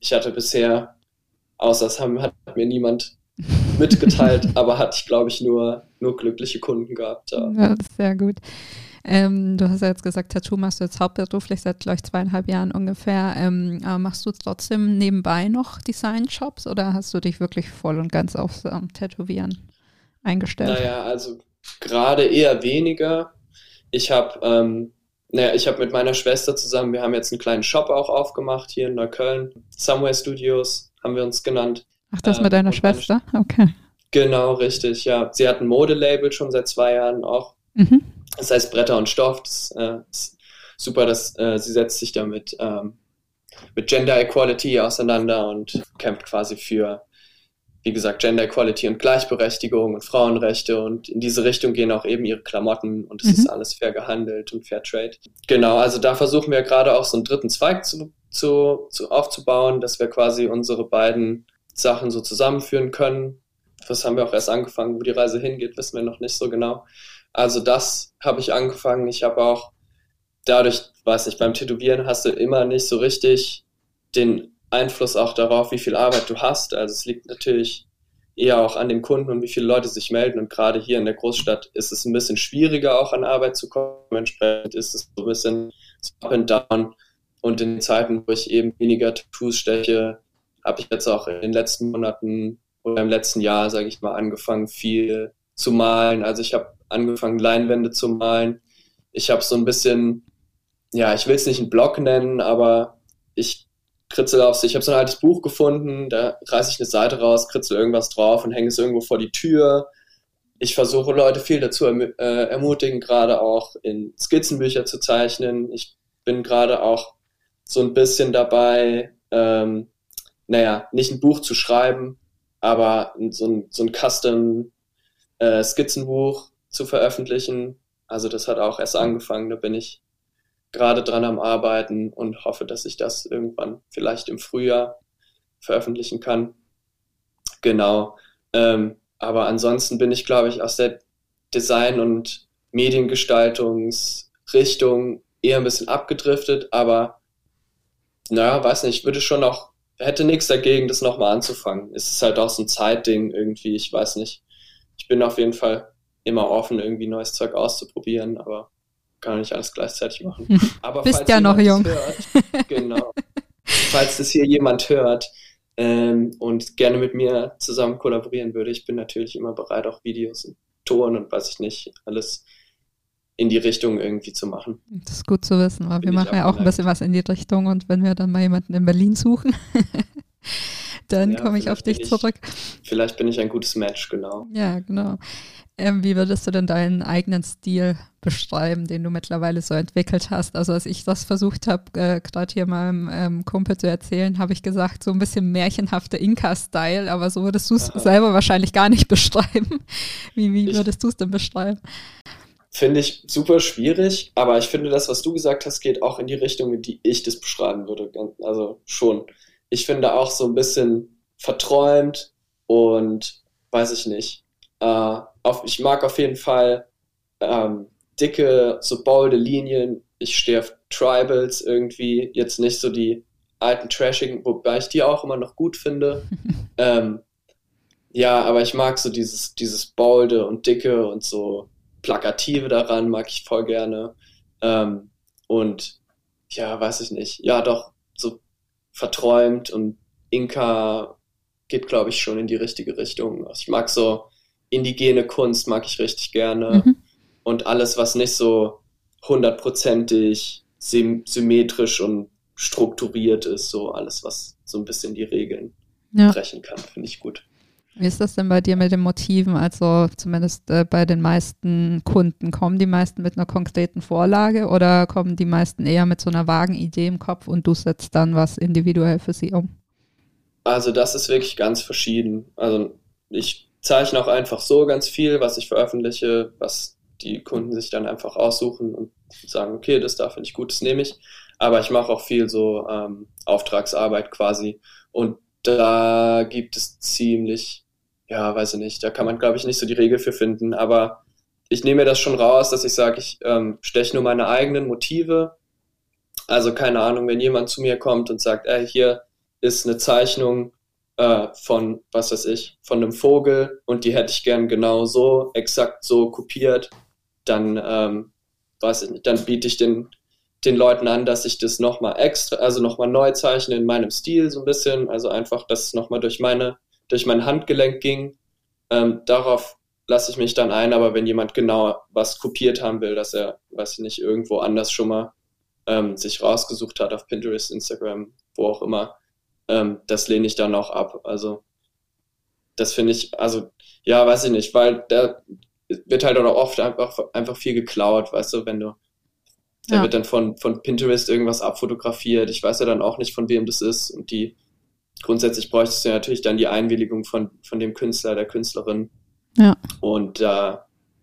B: ich hatte bisher, außer es hat mir niemand mitgeteilt, aber hatte ich, glaube ich, nur, nur glückliche Kunden gehabt. Ja.
A: Ja, das ist sehr gut. Ähm, du hast ja jetzt gesagt, Tattoo machst du jetzt hauptberuflich seit, glaube ich, zweieinhalb Jahren ungefähr. Ähm, machst du trotzdem nebenbei noch Design-Jobs oder hast du dich wirklich voll und ganz aufs ähm, Tätowieren eingestellt?
B: Naja, also gerade eher weniger. Ich habe ähm, naja, ich habe mit meiner Schwester zusammen, wir haben jetzt einen kleinen Shop auch aufgemacht hier in Neukölln. Somewhere Studios haben wir uns genannt.
A: Ach, das
B: ähm,
A: mit deiner Schwester? Okay.
B: Genau, richtig, ja. Sie hat ein Modelabel schon seit zwei Jahren auch.
A: Mhm.
B: Das heißt Bretter und Stoff. Das äh, ist super, dass äh, sie setzt sich damit ähm, mit Gender Equality auseinander und kämpft quasi für, wie gesagt, Gender Equality und Gleichberechtigung und Frauenrechte und in diese Richtung gehen auch eben ihre Klamotten und es
A: Mhm.
B: ist alles fair gehandelt und Fair Trade. Genau, also da versuchen wir gerade auch so einen dritten Zweig zu, zu, zu aufzubauen, dass wir quasi unsere beiden Sachen so zusammenführen können. Das haben wir auch erst angefangen, wo die Reise hingeht, wissen wir noch nicht so genau. Also das habe ich angefangen. Ich habe auch dadurch, weiß ich, beim Tätowieren hast du immer nicht so richtig den Einfluss auch darauf, wie viel Arbeit du hast. Also es liegt natürlich eher auch an den Kunden und wie viele Leute sich melden. Und gerade hier in der Großstadt ist es ein bisschen schwieriger, auch an Arbeit zu kommen. Entsprechend ist es so ein bisschen up and down. Und in Zeiten, wo ich eben weniger Tattoos steche, habe ich jetzt auch in den letzten Monaten oder im letzten Jahr, sage ich mal, angefangen, viel zu malen. Also ich habe angefangen, Leinwände zu malen. Ich habe so ein bisschen, ja, ich will es nicht einen Blog nennen, aber ich kritzel aufs, ich habe so ein altes Buch gefunden, da reiße ich eine Seite raus, kritzel irgendwas drauf und hänge es irgendwo vor die Tür. Ich versuche Leute viel dazu äh, ermutigen, gerade auch in Skizzenbücher zu zeichnen. Ich bin gerade auch so ein bisschen dabei, ähm, naja, nicht ein Buch zu schreiben, aber so ein, so ein Custom äh, Skizzenbuch zu veröffentlichen. Also das hat auch erst angefangen, da bin ich gerade dran am Arbeiten und hoffe, dass ich das irgendwann vielleicht im Frühjahr veröffentlichen kann. Genau. Ähm, aber ansonsten bin ich, glaube ich, aus der Design- und Mediengestaltungsrichtung eher ein bisschen abgedriftet, aber naja, weiß nicht, würde schon noch, hätte nichts dagegen, das nochmal anzufangen. Es ist halt auch so ein Zeitding irgendwie, ich weiß nicht. Ich bin auf jeden Fall immer offen, irgendwie neues Zeug auszuprobieren, aber kann nicht alles gleichzeitig machen. Aber
A: Bist
B: falls
A: ja noch jung.
B: Hört, genau. falls das hier jemand hört ähm, und gerne mit mir zusammen kollaborieren würde, ich bin natürlich immer bereit, auch Videos und Ton und weiß ich nicht, alles in die Richtung irgendwie zu machen.
A: Das ist gut zu wissen, weil
B: Bin
A: wir machen ja auch ein bisschen was in die Richtung und wenn wir dann mal jemanden in Berlin suchen, dann
B: Ja,
A: komme ich auf dich
B: ich-
A: zurück.
B: Vielleicht bin ich ein gutes Match, genau.
A: Ja, genau. Ähm, wie würdest du denn deinen eigenen Stil beschreiben, den du mittlerweile so entwickelt hast? Also als ich das versucht habe, äh, gerade hier meinem ähm, Kumpel zu erzählen, habe ich gesagt, so ein bisschen märchenhafter Inka-Style, aber so würdest du es selber wahrscheinlich gar nicht beschreiben. Wie, wie würdest du es denn beschreiben?
B: Finde ich super schwierig, aber ich finde, das, was du gesagt hast, geht auch in die Richtung, in die ich das beschreiben würde. Also schon. Ich finde auch so ein bisschen verträumt und weiß ich nicht. Äh, auf, ich mag auf jeden Fall ähm, dicke, so bolde Linien. Ich stehe auf Tribals irgendwie. Jetzt nicht so die alten Trashigen, wobei ich die auch immer noch gut finde. ähm, ja, aber ich mag so dieses, dieses bolde und dicke und so plakative daran mag ich voll gerne. Ähm, und ja, weiß ich nicht. Ja, doch, verträumt und Inka geht, glaube ich, schon in die richtige Richtung. Also ich mag so indigene Kunst, mag ich richtig gerne.
A: Mhm.
B: Und alles, was nicht so hundertprozentig sym symmetrisch und strukturiert ist, so alles, was so ein bisschen die Regeln
A: Ja.
B: brechen kann, finde ich gut.
A: Wie ist das denn bei dir mit den Motiven? Also zumindest äh, bei den meisten Kunden. Kommen die meisten mit einer konkreten Vorlage oder kommen die meisten eher mit so einer vagen Idee im Kopf und du setzt dann was individuell für sie um?
B: Also das ist wirklich ganz verschieden. Also ich zeichne auch einfach so ganz viel, was ich veröffentliche, was die Kunden sich dann einfach aussuchen und sagen, okay, das da finde ich gut, das nehme ich. Aber ich mache auch viel so ähm, Auftragsarbeit quasi. Und da gibt es ziemlich, ja, weiß ich nicht, da kann man, glaube ich, nicht so die Regel für finden. Aber ich nehme mir das schon raus, dass ich sage, ich ähm, steche nur meine eigenen Motive. Also keine Ahnung, wenn jemand zu mir kommt und sagt, ey, hier ist eine Zeichnung äh, von, was weiß ich, von einem Vogel und die hätte ich gern genau so, exakt so kopiert, dann, ähm, weiß ich nicht, dann biete ich den, den Leuten an, dass ich das nochmal extra, also nochmal neu zeichne in meinem Stil so ein bisschen, also einfach, dass es nochmal durch meine, durch mein Handgelenk ging. Ähm, darauf lasse ich mich dann ein, aber wenn jemand genau was kopiert haben will, dass er, weiß ich nicht, irgendwo anders schon mal ähm, sich rausgesucht hat auf Pinterest, Instagram, wo auch immer, ähm, das lehne ich dann auch ab. Also das finde ich, also ja, weiß ich nicht, weil da wird halt auch oft einfach, einfach viel geklaut, weißt du, wenn du, da ja. wird dann von, von Pinterest irgendwas abfotografiert. Ich weiß ja dann auch nicht, von wem das ist. Und die, grundsätzlich bräuchtest du ja natürlich dann die Einwilligung von, von dem Künstler, der Künstlerin. Ja. Und äh,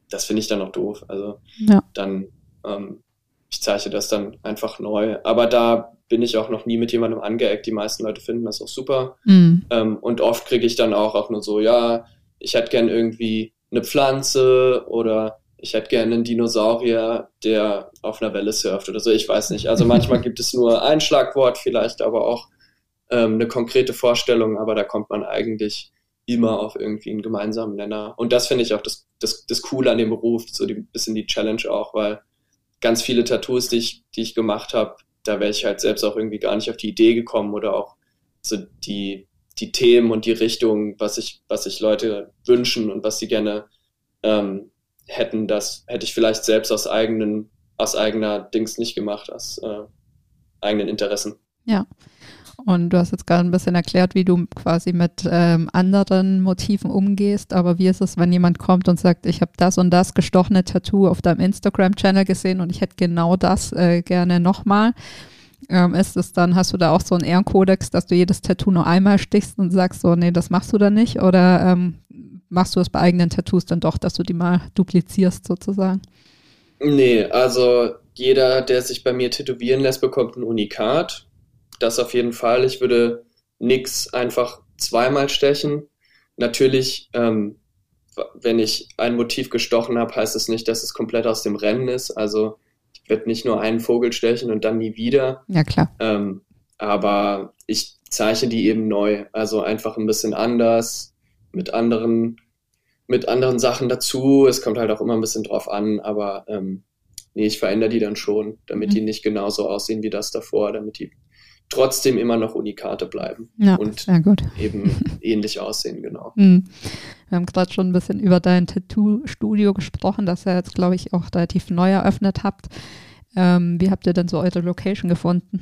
B: das finde ich dann auch doof. Also ja. dann, ähm, ich zeichne das dann einfach neu. Aber da bin ich auch noch nie mit jemandem angeeckt. Die meisten Leute finden das auch super. Mhm. Ähm, und oft kriege ich dann auch, auch nur so, ja, ich hätte gern irgendwie eine Pflanze oder ich hätte gerne einen Dinosaurier, der auf einer Welle surft oder so. Ich weiß nicht. Also manchmal gibt es nur ein Schlagwort, vielleicht aber auch ähm, eine konkrete Vorstellung, aber da kommt man eigentlich immer auf irgendwie einen gemeinsamen Nenner. Und das finde ich auch das, das, das Coole an dem Beruf, so ein bisschen die Challenge auch, weil ganz viele Tattoos, die ich, die ich gemacht habe, da wäre ich halt selbst auch irgendwie gar nicht auf die Idee gekommen oder auch so die, die Themen und die Richtung, was ich, was sich Leute wünschen und was sie gerne ähm, hätten, das hätte ich vielleicht selbst aus eigenen, aus eigener Dings nicht gemacht, aus äh, eigenen Interessen.
A: Ja. Und du hast jetzt gerade ein bisschen erklärt, wie du quasi mit ähm, anderen Motiven umgehst. Aber wie ist es, wenn jemand kommt und sagt, ich habe das und das gestochene Tattoo auf deinem Instagram-Channel gesehen und ich hätte genau das äh, gerne nochmal? Ähm, ist es dann, hast du da auch so einen Ehrenkodex, dass du jedes Tattoo nur einmal stichst und sagst so, nee, das machst du dann nicht? Oder ähm, machst du das bei eigenen Tattoos dann doch, dass du die mal duplizierst sozusagen?
B: Nee, also jeder, der sich bei mir tätowieren lässt, bekommt ein Unikat das auf jeden Fall. Ich würde nichts einfach zweimal stechen. Natürlich, ähm, wenn ich ein Motiv gestochen habe, heißt es das nicht, dass es komplett aus dem Rennen ist. Also ich werde nicht nur einen Vogel stechen und dann nie wieder.
A: Ja, klar.
B: Ähm, aber ich zeichne die eben neu. Also einfach ein bisschen anders, mit anderen, mit anderen Sachen dazu. Es kommt halt auch immer ein bisschen drauf an, aber ähm, nee, ich verändere die dann schon, damit mhm. die nicht genauso aussehen wie das davor, damit die trotzdem immer noch Unikate bleiben
A: ja,
B: und eben ähnlich aussehen, genau.
A: Mhm. Wir haben gerade schon ein bisschen über dein Tattoo-Studio gesprochen, das ihr jetzt, glaube ich, auch relativ neu eröffnet habt. Ähm, wie habt ihr denn so eure Location gefunden?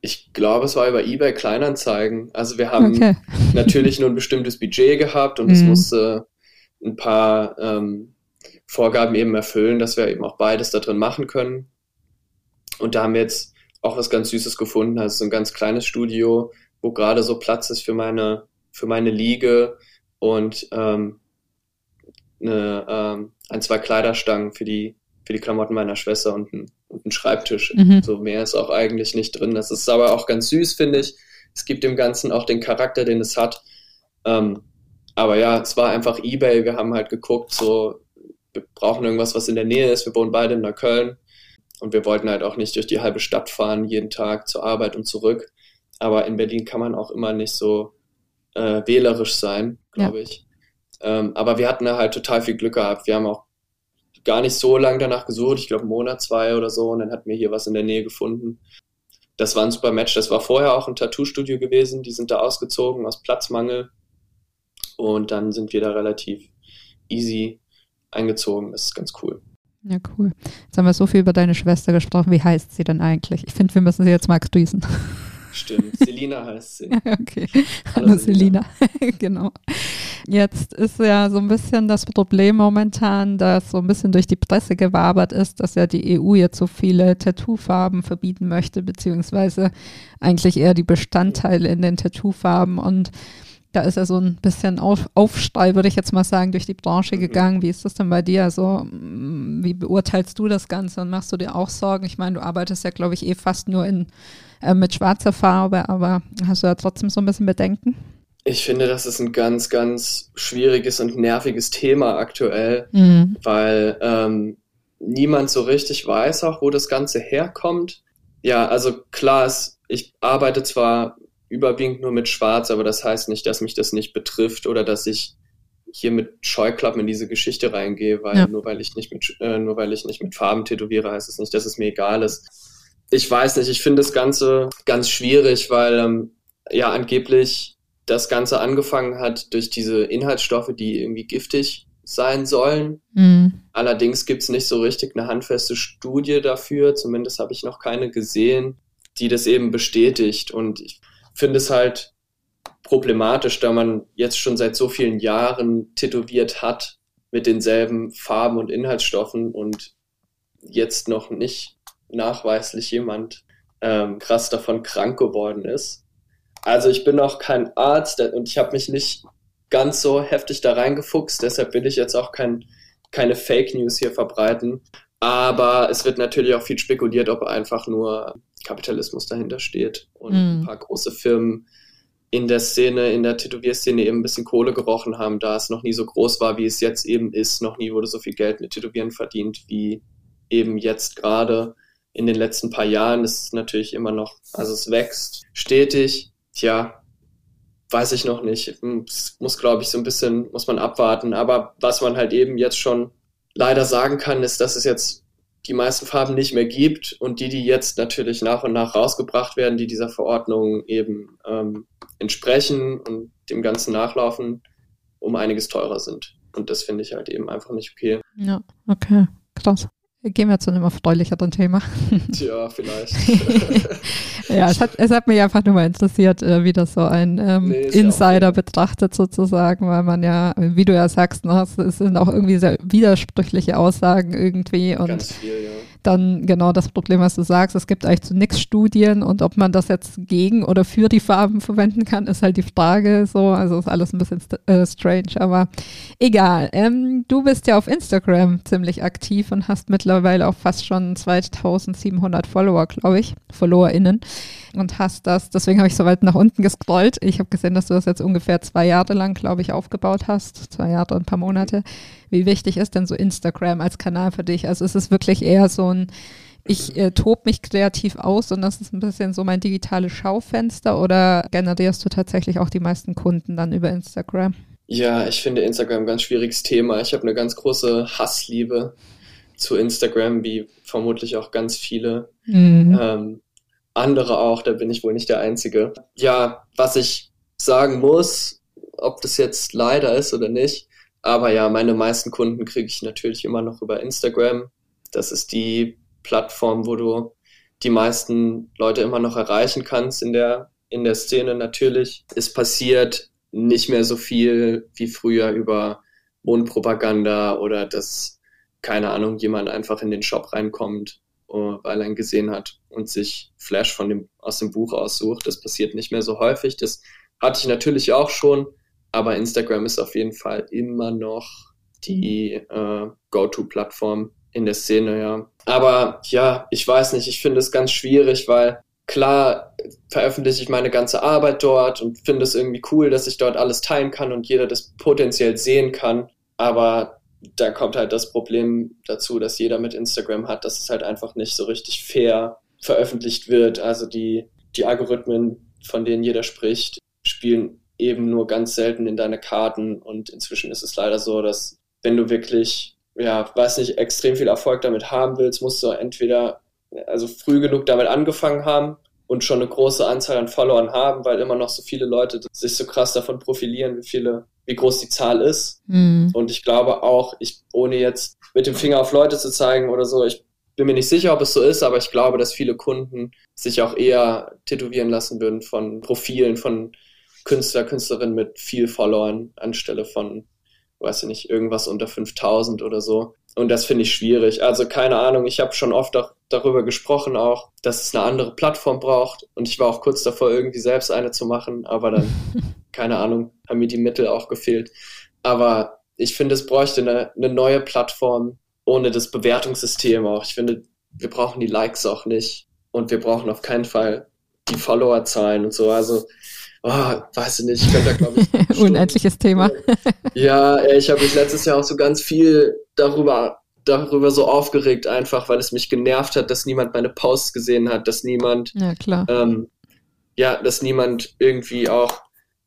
B: Ich glaube, es war über eBay Kleinanzeigen. Also wir haben okay. natürlich nur ein bestimmtes Budget gehabt und mhm. es musste ein paar ähm, Vorgaben eben erfüllen, dass wir eben auch beides da drin machen können. Und da haben wir jetzt auch was ganz Süßes gefunden. Also so ein ganz kleines Studio, wo gerade so Platz ist für meine, für meine Liege und ähm, eine, ähm, ein, zwei Kleiderstangen für die, für die Klamotten meiner Schwester und ein, und ein Schreibtisch. Mhm. So mehr ist auch eigentlich nicht drin. Das ist aber auch ganz süß, finde ich. Es gibt dem Ganzen auch den Charakter, den es hat. Ähm, aber ja, es war einfach Ebay. Wir haben halt geguckt, so, wir brauchen irgendwas, was in der Nähe ist. Wir wohnen beide in Neukölln. Und wir wollten halt auch nicht durch die halbe Stadt fahren, jeden Tag zur Arbeit und zurück. Aber in Berlin kann man auch immer nicht so äh, wählerisch sein, glaube ja. ich. Ähm, aber wir hatten da halt total viel Glück gehabt. Wir haben auch gar nicht so lange danach gesucht, ich glaube einen Monat, zwei oder so, und dann hatten wir hier was in der Nähe gefunden. Das war ein super Match. Das war vorher auch ein Tattoo-Studio gewesen. Die sind da ausgezogen aus Platzmangel. Und dann sind wir da relativ easy eingezogen. Das ist ganz cool.
A: Ja, cool. Jetzt haben wir so viel über deine Schwester gesprochen. Wie heißt sie denn eigentlich? Ich finde, wir müssen sie jetzt mal grüßen.
B: Stimmt, Selina heißt sie.
A: okay. Hallo, Hallo Selina. genau. Jetzt ist ja so ein bisschen das Problem momentan, dass so ein bisschen durch die Presse gewabert ist, dass ja die EU jetzt so viele Tattoofarben verbieten möchte, beziehungsweise eigentlich eher die Bestandteile in den Tattoofarben und da ist ja so ein bisschen Auf Aufschrei, würde ich jetzt mal sagen, durch die Branche mhm. gegangen. Wie ist das denn bei dir? Also, mm, wie beurteilst du das Ganze und machst du dir auch Sorgen? Ich meine, du arbeitest ja, glaube ich, eh fast nur in, äh, mit schwarzer Farbe, aber hast du ja trotzdem so ein bisschen Bedenken?
B: Ich finde, das ist ein ganz, ganz schwieriges und nerviges Thema aktuell, mhm. weil ähm, niemand so richtig weiß auch, wo das Ganze herkommt. Ja, also klar, ist, ich arbeite zwar überwiegend nur mit Schwarz, aber das heißt nicht, dass mich das nicht betrifft oder dass ich hier mit Scheuklappen in diese Geschichte reingehe, weil ja. nur weil ich nicht mit äh, nur weil ich nicht mit Farben tätowiere, heißt es das nicht, dass es mir egal ist. Ich weiß nicht, ich finde das Ganze ganz schwierig, weil ähm, ja angeblich das Ganze angefangen hat durch diese Inhaltsstoffe, die irgendwie giftig sein sollen. Mhm. Allerdings gibt es nicht so richtig eine handfeste Studie dafür, zumindest habe ich noch keine gesehen, die das eben bestätigt. Und ich finde es halt problematisch, da man jetzt schon seit so vielen Jahren tätowiert hat mit denselben Farben und Inhaltsstoffen und jetzt noch nicht nachweislich jemand ähm, krass davon krank geworden ist. Also ich bin auch kein Arzt und ich habe mich nicht ganz so heftig da reingefuchst, deshalb will ich jetzt auch kein, keine Fake News hier verbreiten. Aber es wird natürlich auch viel spekuliert, ob einfach nur Kapitalismus dahinter steht und mm. ein paar große Firmen in der Szene, in der Tätowierszene eben ein bisschen Kohle gerochen haben, da es noch nie so groß war, wie es jetzt eben ist. Noch nie wurde so viel Geld mit Tätowieren verdient, wie eben jetzt gerade in den letzten paar Jahren. Das ist natürlich immer noch, also es wächst stetig. Tja, weiß ich noch nicht. Es muss, glaube ich, so ein bisschen, muss man abwarten. Aber was man halt eben jetzt schon leider sagen kann, ist, dass es jetzt die meisten Farben nicht mehr gibt und die, die jetzt natürlich nach und nach rausgebracht werden, die dieser Verordnung eben ähm, entsprechen und dem Ganzen nachlaufen, um einiges teurer sind. Und das finde ich halt eben einfach nicht okay.
A: Ja, okay, krass. Gehen wir zu einem erfreulicheren Thema.
B: Tja, vielleicht.
A: ja, es hat, es hat mich einfach nur mal interessiert, äh, wie das so ein ähm, nee, Insider ja betrachtet sozusagen, weil man ja, wie du ja sagst, ne, es sind auch irgendwie sehr widersprüchliche Aussagen irgendwie und Ganz viel, ja dann genau das Problem, was du sagst. Es gibt eigentlich zu nichts Studien und ob man das jetzt gegen oder für die Farben verwenden kann, ist halt die Frage. So, also ist alles ein bisschen äh, strange, aber egal. Ähm, du bist ja auf Instagram ziemlich aktiv und hast mittlerweile auch fast schon 2700 Follower, glaube ich, FollowerInnen und hast das, deswegen habe ich so weit nach unten gescrollt. Ich habe gesehen, dass du das jetzt ungefähr zwei Jahre lang, glaube ich, aufgebaut hast. Zwei Jahre und ein paar Monate. Wie wichtig ist denn so Instagram als Kanal für dich? Also ist es wirklich eher so ein, ich äh, tob mich kreativ aus und das ist ein bisschen so mein digitales Schaufenster oder generierst du tatsächlich auch die meisten Kunden dann über Instagram?
B: Ja, ich finde Instagram ein ganz schwieriges Thema. Ich habe eine ganz große Hassliebe zu Instagram, wie vermutlich auch ganz viele. Mhm. Ähm, andere auch, da bin ich wohl nicht der Einzige. Ja, was ich sagen muss, ob das jetzt leider ist oder nicht, aber ja, meine meisten Kunden kriege ich natürlich immer noch über Instagram. Das ist die Plattform, wo du die meisten Leute immer noch erreichen kannst in der, in der Szene. Natürlich Es passiert nicht mehr so viel wie früher über Mundpropaganda oder dass, keine Ahnung, jemand einfach in den Shop reinkommt weil er ihn gesehen hat und sich Flash von dem, aus dem Buch aussucht. Das passiert nicht mehr so häufig. Das hatte ich natürlich auch schon, aber Instagram ist auf jeden Fall immer noch die äh, Go-To-Plattform in der Szene, ja. Aber ja, ich weiß nicht, ich finde es ganz schwierig, weil klar veröffentliche ich meine ganze Arbeit dort und finde es irgendwie cool, dass ich dort alles teilen kann und jeder das potenziell sehen kann. Aber da kommt halt das Problem dazu, dass jeder mit Instagram hat, dass es halt einfach nicht so richtig fair veröffentlicht wird. Also die, die Algorithmen, von denen jeder spricht, spielen eben nur ganz selten in deine Karten. Und inzwischen ist es leider so, dass wenn du wirklich, ja, weiß nicht, extrem viel Erfolg damit haben willst, musst du entweder also früh genug damit angefangen haben und schon eine große Anzahl an Followern haben, weil immer noch so viele Leute sich so krass davon profilieren, wie viele wie groß die Zahl ist. Mhm. Und ich glaube auch, ich, ohne jetzt mit dem Finger auf Leute zu zeigen oder so, ich bin mir nicht sicher, ob es so ist, aber ich glaube, dass viele Kunden sich auch eher tätowieren lassen würden von Profilen, von Künstler, Künstlerin mit viel Followern anstelle von, weiß ich nicht, irgendwas unter 5000 oder so. Und das finde ich schwierig. Also keine Ahnung, ich habe schon oft auch darüber gesprochen auch, dass es eine andere Plattform braucht. Und ich war auch kurz davor, irgendwie selbst eine zu machen, aber dann, keine Ahnung, haben mir die Mittel auch gefehlt. Aber ich finde, es bräuchte eine, eine neue Plattform ohne das Bewertungssystem auch. Ich finde, wir brauchen die Likes auch nicht. Und wir brauchen auf keinen Fall die Followerzahlen und so. Also oh, weiß ich nicht, ich könnte da, glaube
A: ich. Unendliches Thema.
B: ja, ich habe mich letztes Jahr auch so ganz viel darüber, darüber so aufgeregt, einfach, weil es mich genervt hat, dass niemand meine Posts gesehen hat, dass niemand,
A: ja, klar.
B: Ähm, ja, dass niemand irgendwie auch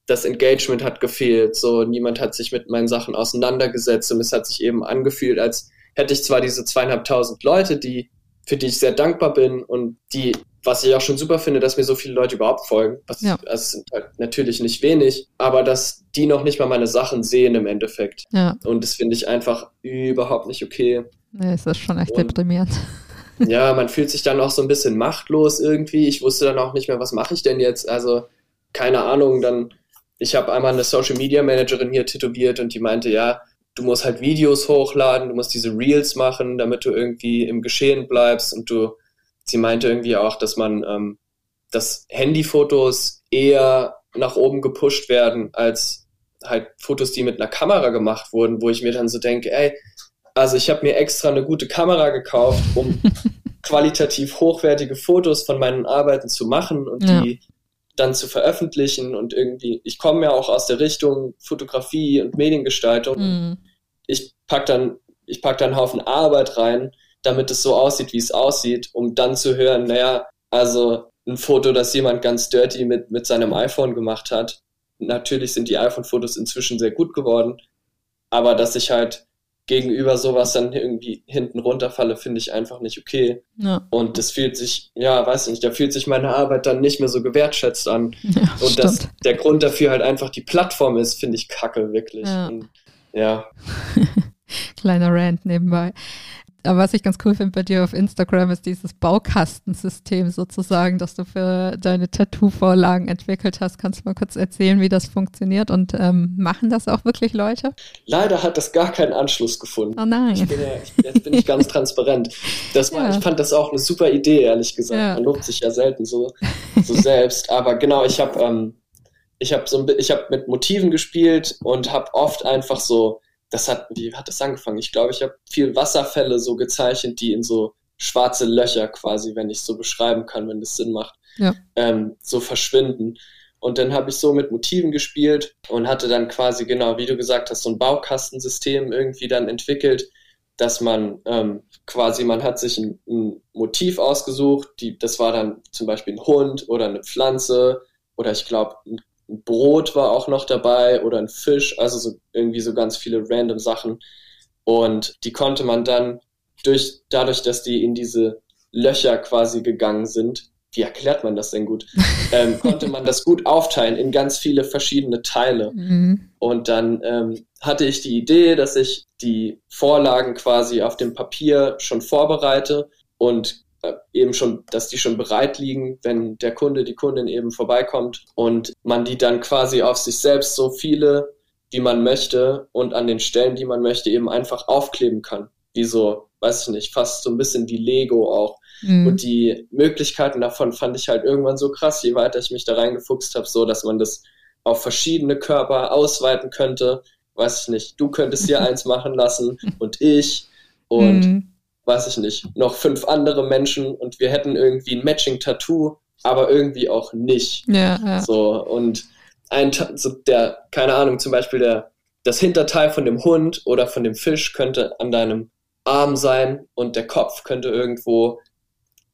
B: das Engagement hat gefehlt, so niemand hat sich mit meinen Sachen auseinandergesetzt und es hat sich eben angefühlt, als hätte ich zwar diese zweieinhalbtausend Leute, die für die ich sehr dankbar bin und die was ich auch schon super finde, dass mir so viele Leute überhaupt folgen. Was, ja. Das sind halt natürlich nicht wenig, aber dass die noch nicht mal meine Sachen sehen im Endeffekt.
A: Ja.
B: Und das finde ich einfach überhaupt nicht okay.
A: Nee, ist das schon echt und, deprimierend.
B: Ja, man fühlt sich dann auch so ein bisschen machtlos irgendwie. Ich wusste dann auch nicht mehr, was mache ich denn jetzt? Also, keine Ahnung, dann, ich habe einmal eine Social Media Managerin hier tätowiert und die meinte, ja, du musst halt Videos hochladen, du musst diese Reels machen, damit du irgendwie im Geschehen bleibst und du sie meinte irgendwie auch, dass man, ähm, dass Handyfotos eher nach oben gepusht werden als halt Fotos, die mit einer Kamera gemacht wurden, wo ich mir dann so denke, ey, also ich habe mir extra eine gute Kamera gekauft, um qualitativ hochwertige Fotos von meinen Arbeiten zu machen und ja. die dann zu veröffentlichen und irgendwie, ich komme ja auch aus der Richtung Fotografie und Mediengestaltung. Mhm. Ich pack dann, ich pack dann einen Haufen Arbeit rein, damit es so aussieht, wie es aussieht, um dann zu hören, naja, also ein Foto, das jemand ganz dirty mit, mit seinem iPhone gemacht hat. Natürlich sind die iPhone-Fotos inzwischen sehr gut geworden, aber dass ich halt gegenüber sowas dann irgendwie hinten runterfalle, finde ich einfach nicht okay.
A: Ja.
B: Und das fühlt sich, ja, weiß nicht, da fühlt sich meine Arbeit dann nicht mehr so gewertschätzt an.
A: Ja,
B: und
A: stimmt.
B: dass der Grund dafür halt einfach die Plattform ist, finde ich kacke, wirklich.
A: Ja.
B: Und, ja.
A: Kleiner Rant nebenbei. Aber was ich ganz cool finde bei dir auf Instagram ist dieses Baukastensystem sozusagen, das du für deine Tattoo-Vorlagen entwickelt hast. Kannst du mal kurz erzählen, wie das funktioniert und ähm, machen das auch wirklich Leute?
B: Leider hat das gar keinen Anschluss gefunden.
A: Oh nein.
B: Ich bin ja, ich, jetzt bin ich ganz transparent. Das war, ja. Ich fand das auch eine super Idee, ehrlich gesagt. Ja. Man lobt sich ja selten so, so selbst. Aber genau, ich habe ähm, ich hab so ich hab mit Motiven gespielt und habe oft einfach so das hat, wie hat das angefangen? Ich glaube, ich habe viel Wasserfälle so gezeichnet, die in so schwarze Löcher quasi, wenn ich so beschreiben kann, wenn das Sinn macht,
A: ja.
B: ähm, so verschwinden. Und dann habe ich so mit Motiven gespielt und hatte dann quasi, genau, wie du gesagt hast, so ein Baukastensystem irgendwie dann entwickelt, dass man ähm, quasi, man hat sich ein, ein Motiv ausgesucht, die, das war dann zum Beispiel ein Hund oder eine Pflanze oder ich glaube ein ein Brot war auch noch dabei oder ein Fisch, also so irgendwie so ganz viele random Sachen. Und die konnte man dann durch, dadurch, dass die in diese Löcher quasi gegangen sind, wie erklärt man das denn gut? Ähm, konnte man das gut aufteilen in ganz viele verschiedene Teile.
A: Mhm.
B: Und dann ähm, hatte ich die Idee, dass ich die Vorlagen quasi auf dem Papier schon vorbereite und eben schon, dass die schon bereit liegen, wenn der Kunde, die Kundin eben vorbeikommt und man die dann quasi auf sich selbst so viele, wie man möchte und an den Stellen, die man möchte, eben einfach aufkleben kann. Wie so, weiß ich nicht, fast so ein bisschen wie Lego auch. Mhm. Und die Möglichkeiten davon fand ich halt irgendwann so krass, je weiter ich mich da reingefuchst habe, so dass man das auf verschiedene Körper ausweiten könnte. Weiß ich nicht, du könntest dir eins machen lassen und ich. Und mhm weiß ich nicht, noch fünf andere Menschen und wir hätten irgendwie ein Matching-Tattoo, aber irgendwie auch nicht.
A: Ja, ja.
B: So, und ein, so der, keine Ahnung, zum Beispiel der, das Hinterteil von dem Hund oder von dem Fisch könnte an deinem Arm sein und der Kopf könnte irgendwo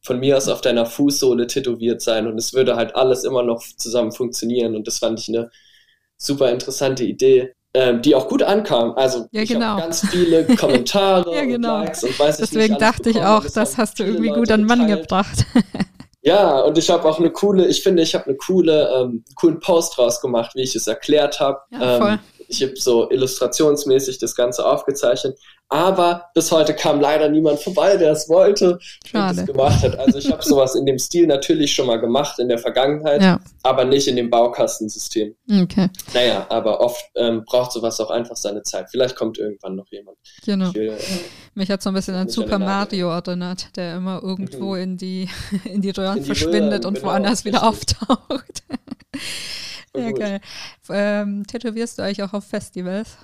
B: von mir aus auf deiner Fußsohle tätowiert sein und es würde halt alles immer noch zusammen funktionieren und das fand ich eine super interessante Idee ähm, die auch gut ankam. Also
A: ja,
B: ich
A: genau.
B: ganz viele Kommentare
A: ja, genau.
B: und Likes und weiß
A: Deswegen
B: nicht,
A: dachte ich auch, das hast du irgendwie Leute gut an Mann geteilt. gebracht.
B: ja, und ich habe auch eine coole, ich finde, ich habe eine coole, ähm, coolen Post draus gemacht, wie ich es erklärt habe.
A: Ja.
B: Ähm, ich habe so illustrationsmäßig das Ganze aufgezeichnet. Aber bis heute kam leider niemand vorbei, der es wollte Schade. und es gemacht hat. Also ich habe sowas in dem Stil natürlich schon mal gemacht in der Vergangenheit, ja. aber nicht in dem Baukastensystem. Okay. Naja, aber oft ähm, braucht sowas auch einfach seine Zeit. Vielleicht kommt irgendwann noch jemand.
A: Genau. Will, äh, Mich hat so ein bisschen an Super Mario erinnert, der immer irgendwo mhm. in die, in die Röhren in die verschwindet Röhren, und genau, woanders wieder auftaucht. ja, geil. Ähm, tätowierst du eigentlich auch auf Festivals?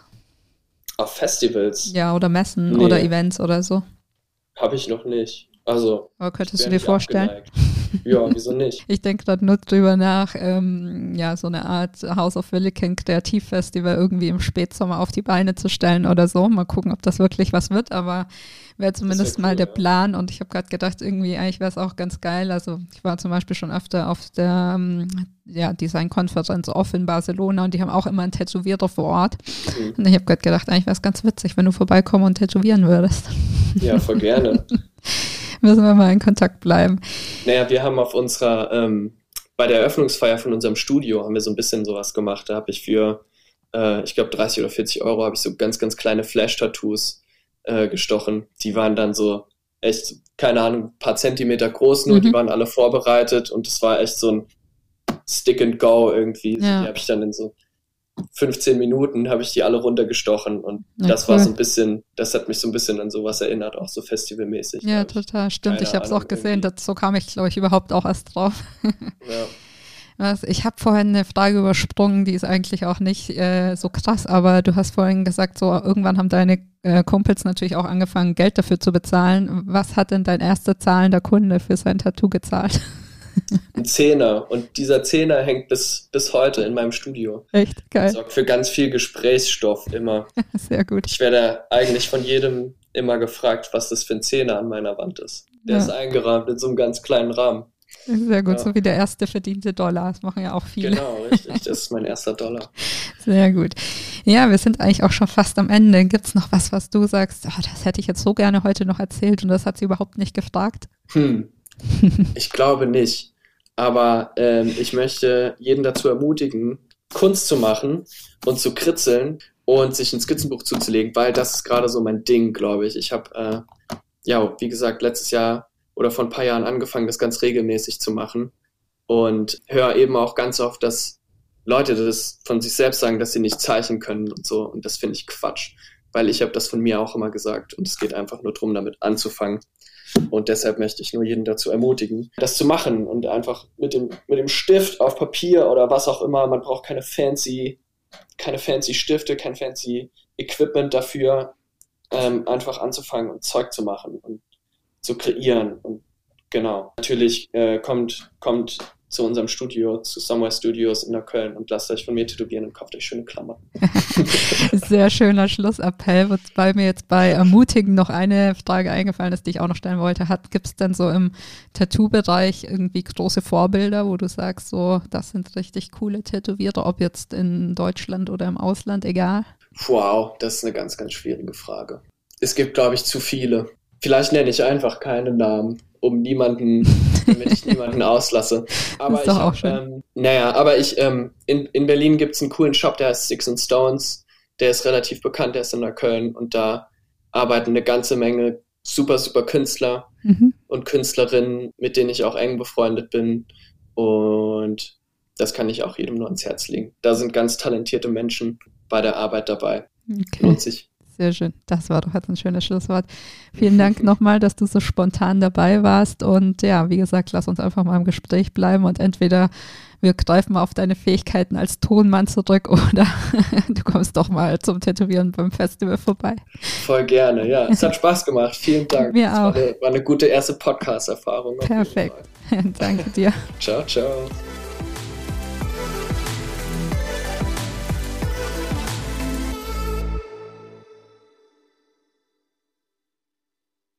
B: Auf Festivals?
A: Ja, oder Messen nee. oder Events oder so.
B: Habe ich noch nicht. Also.
A: Aber könntest du dir vorstellen?
B: Ja, wieso nicht?
A: ich denke gerade nur drüber nach, ähm, ja, so eine Art House of Williken Kreativfestival irgendwie im Spätsommer auf die Beine zu stellen oder so. Mal gucken, ob das wirklich was wird, aber wäre zumindest cool, mal der ja. Plan. Und ich habe gerade gedacht, irgendwie eigentlich wäre es auch ganz geil. Also ich war zum Beispiel schon öfter auf der ähm, ja, Designkonferenz off in Barcelona und die haben auch immer einen Tätowierer vor Ort. Mhm. Und ich habe gerade gedacht, eigentlich wäre es ganz witzig, wenn du vorbeikommen und tätowieren würdest.
B: Ja, voll gerne.
A: Müssen wir mal in Kontakt bleiben.
B: Naja, wir haben auf unserer, ähm, bei der Eröffnungsfeier von unserem Studio haben wir so ein bisschen sowas gemacht. Da habe ich für, äh, ich glaube, 30 oder 40 Euro habe ich so ganz, ganz kleine Flash-Tattoos äh, gestochen. Die waren dann so echt, keine Ahnung, ein paar Zentimeter groß nur, mhm. die waren alle vorbereitet und es war echt so ein Stick and Go irgendwie. Ja. Die habe ich dann in so 15 Minuten habe ich die alle runtergestochen und ja, das cool. war so ein bisschen, das hat mich so ein bisschen an sowas erinnert, auch so festivalmäßig.
A: Ja, total, stimmt. Ich habe es auch gesehen, das, so kam ich, glaube ich, überhaupt auch erst drauf. ja. Ich habe vorhin eine Frage übersprungen, die ist eigentlich auch nicht äh, so krass, aber du hast vorhin gesagt, so irgendwann haben deine äh, Kumpels natürlich auch angefangen, Geld dafür zu bezahlen. Was hat denn dein erster zahlender Kunde für sein Tattoo gezahlt?
B: Ein Zehner. Und dieser Zehner hängt bis, bis heute in meinem Studio.
A: Echt geil.
B: Sorgt für ganz viel Gesprächsstoff immer.
A: Sehr gut.
B: Ich werde eigentlich von jedem immer gefragt, was das für ein Zehner an meiner Wand ist. Der ja. ist eingerahmt in so einem ganz kleinen Rahmen.
A: Sehr gut, ja. so wie der erste verdiente Dollar. Das machen ja auch viele.
B: Genau, richtig. Das ist mein erster Dollar.
A: Sehr gut. Ja, wir sind eigentlich auch schon fast am Ende. Gibt es noch was, was du sagst, oh, das hätte ich jetzt so gerne heute noch erzählt und das hat sie überhaupt nicht gefragt?
B: Hm. Ich glaube nicht. Aber ähm, ich möchte jeden dazu ermutigen, Kunst zu machen und zu kritzeln und sich ein Skizzenbuch zuzulegen, weil das ist gerade so mein Ding, glaube ich. Ich habe, äh, ja, wie gesagt, letztes Jahr oder vor ein paar Jahren angefangen, das ganz regelmäßig zu machen und höre eben auch ganz oft, dass Leute das von sich selbst sagen, dass sie nicht zeichnen können und so. Und das finde ich Quatsch, weil ich habe das von mir auch immer gesagt und es geht einfach nur darum, damit anzufangen. Und deshalb möchte ich nur jeden dazu ermutigen, das zu machen und einfach mit dem, mit dem Stift auf Papier oder was auch immer, man braucht keine fancy, keine fancy Stifte, kein fancy Equipment dafür, ähm, einfach anzufangen und Zeug zu machen und zu kreieren. Und genau, natürlich äh, kommt, kommt zu unserem Studio, zu Somewhere Studios in der Köln und lasst euch von mir tätowieren und kauft euch schöne Klamotten.
A: Sehr schöner Schlussappell, wobei mir jetzt bei Ermutigen noch eine Frage eingefallen ist, die ich auch noch stellen wollte. Gibt es denn so im Tattoo-Bereich irgendwie große Vorbilder, wo du sagst, so, das sind richtig coole Tätowierer, ob jetzt in Deutschland oder im Ausland, egal?
B: Wow, das ist eine ganz, ganz schwierige Frage. Es gibt, glaube ich, zu viele. Vielleicht nenne ich einfach keine Namen um niemanden, damit ich niemanden auslasse. Aber
A: ist doch ich auch schön. Ähm,
B: naja, aber ich, ähm, in, in Berlin gibt es einen coolen Shop, der heißt Six and Stones. Der ist relativ bekannt, der ist in Neukölln und da arbeiten eine ganze Menge super, super Künstler mhm. und Künstlerinnen, mit denen ich auch eng befreundet bin. Und das kann ich auch jedem nur ans Herz legen. Da sind ganz talentierte Menschen bei der Arbeit dabei. Okay. Lohnt sich.
A: Sehr schön. Das war doch jetzt ein schönes Schlusswort. Vielen Dank nochmal, dass du so spontan dabei warst. Und ja, wie gesagt, lass uns einfach mal im Gespräch bleiben und entweder wir greifen auf deine Fähigkeiten als Tonmann zurück oder du kommst doch mal zum Tätowieren beim Festival vorbei.
B: Voll gerne, ja. Es hat Spaß gemacht. Vielen Dank.
A: Mir
B: das
A: auch.
B: War eine, war eine gute erste Podcast-Erfahrung.
A: Perfekt. Danke dir.
B: Ciao, ciao.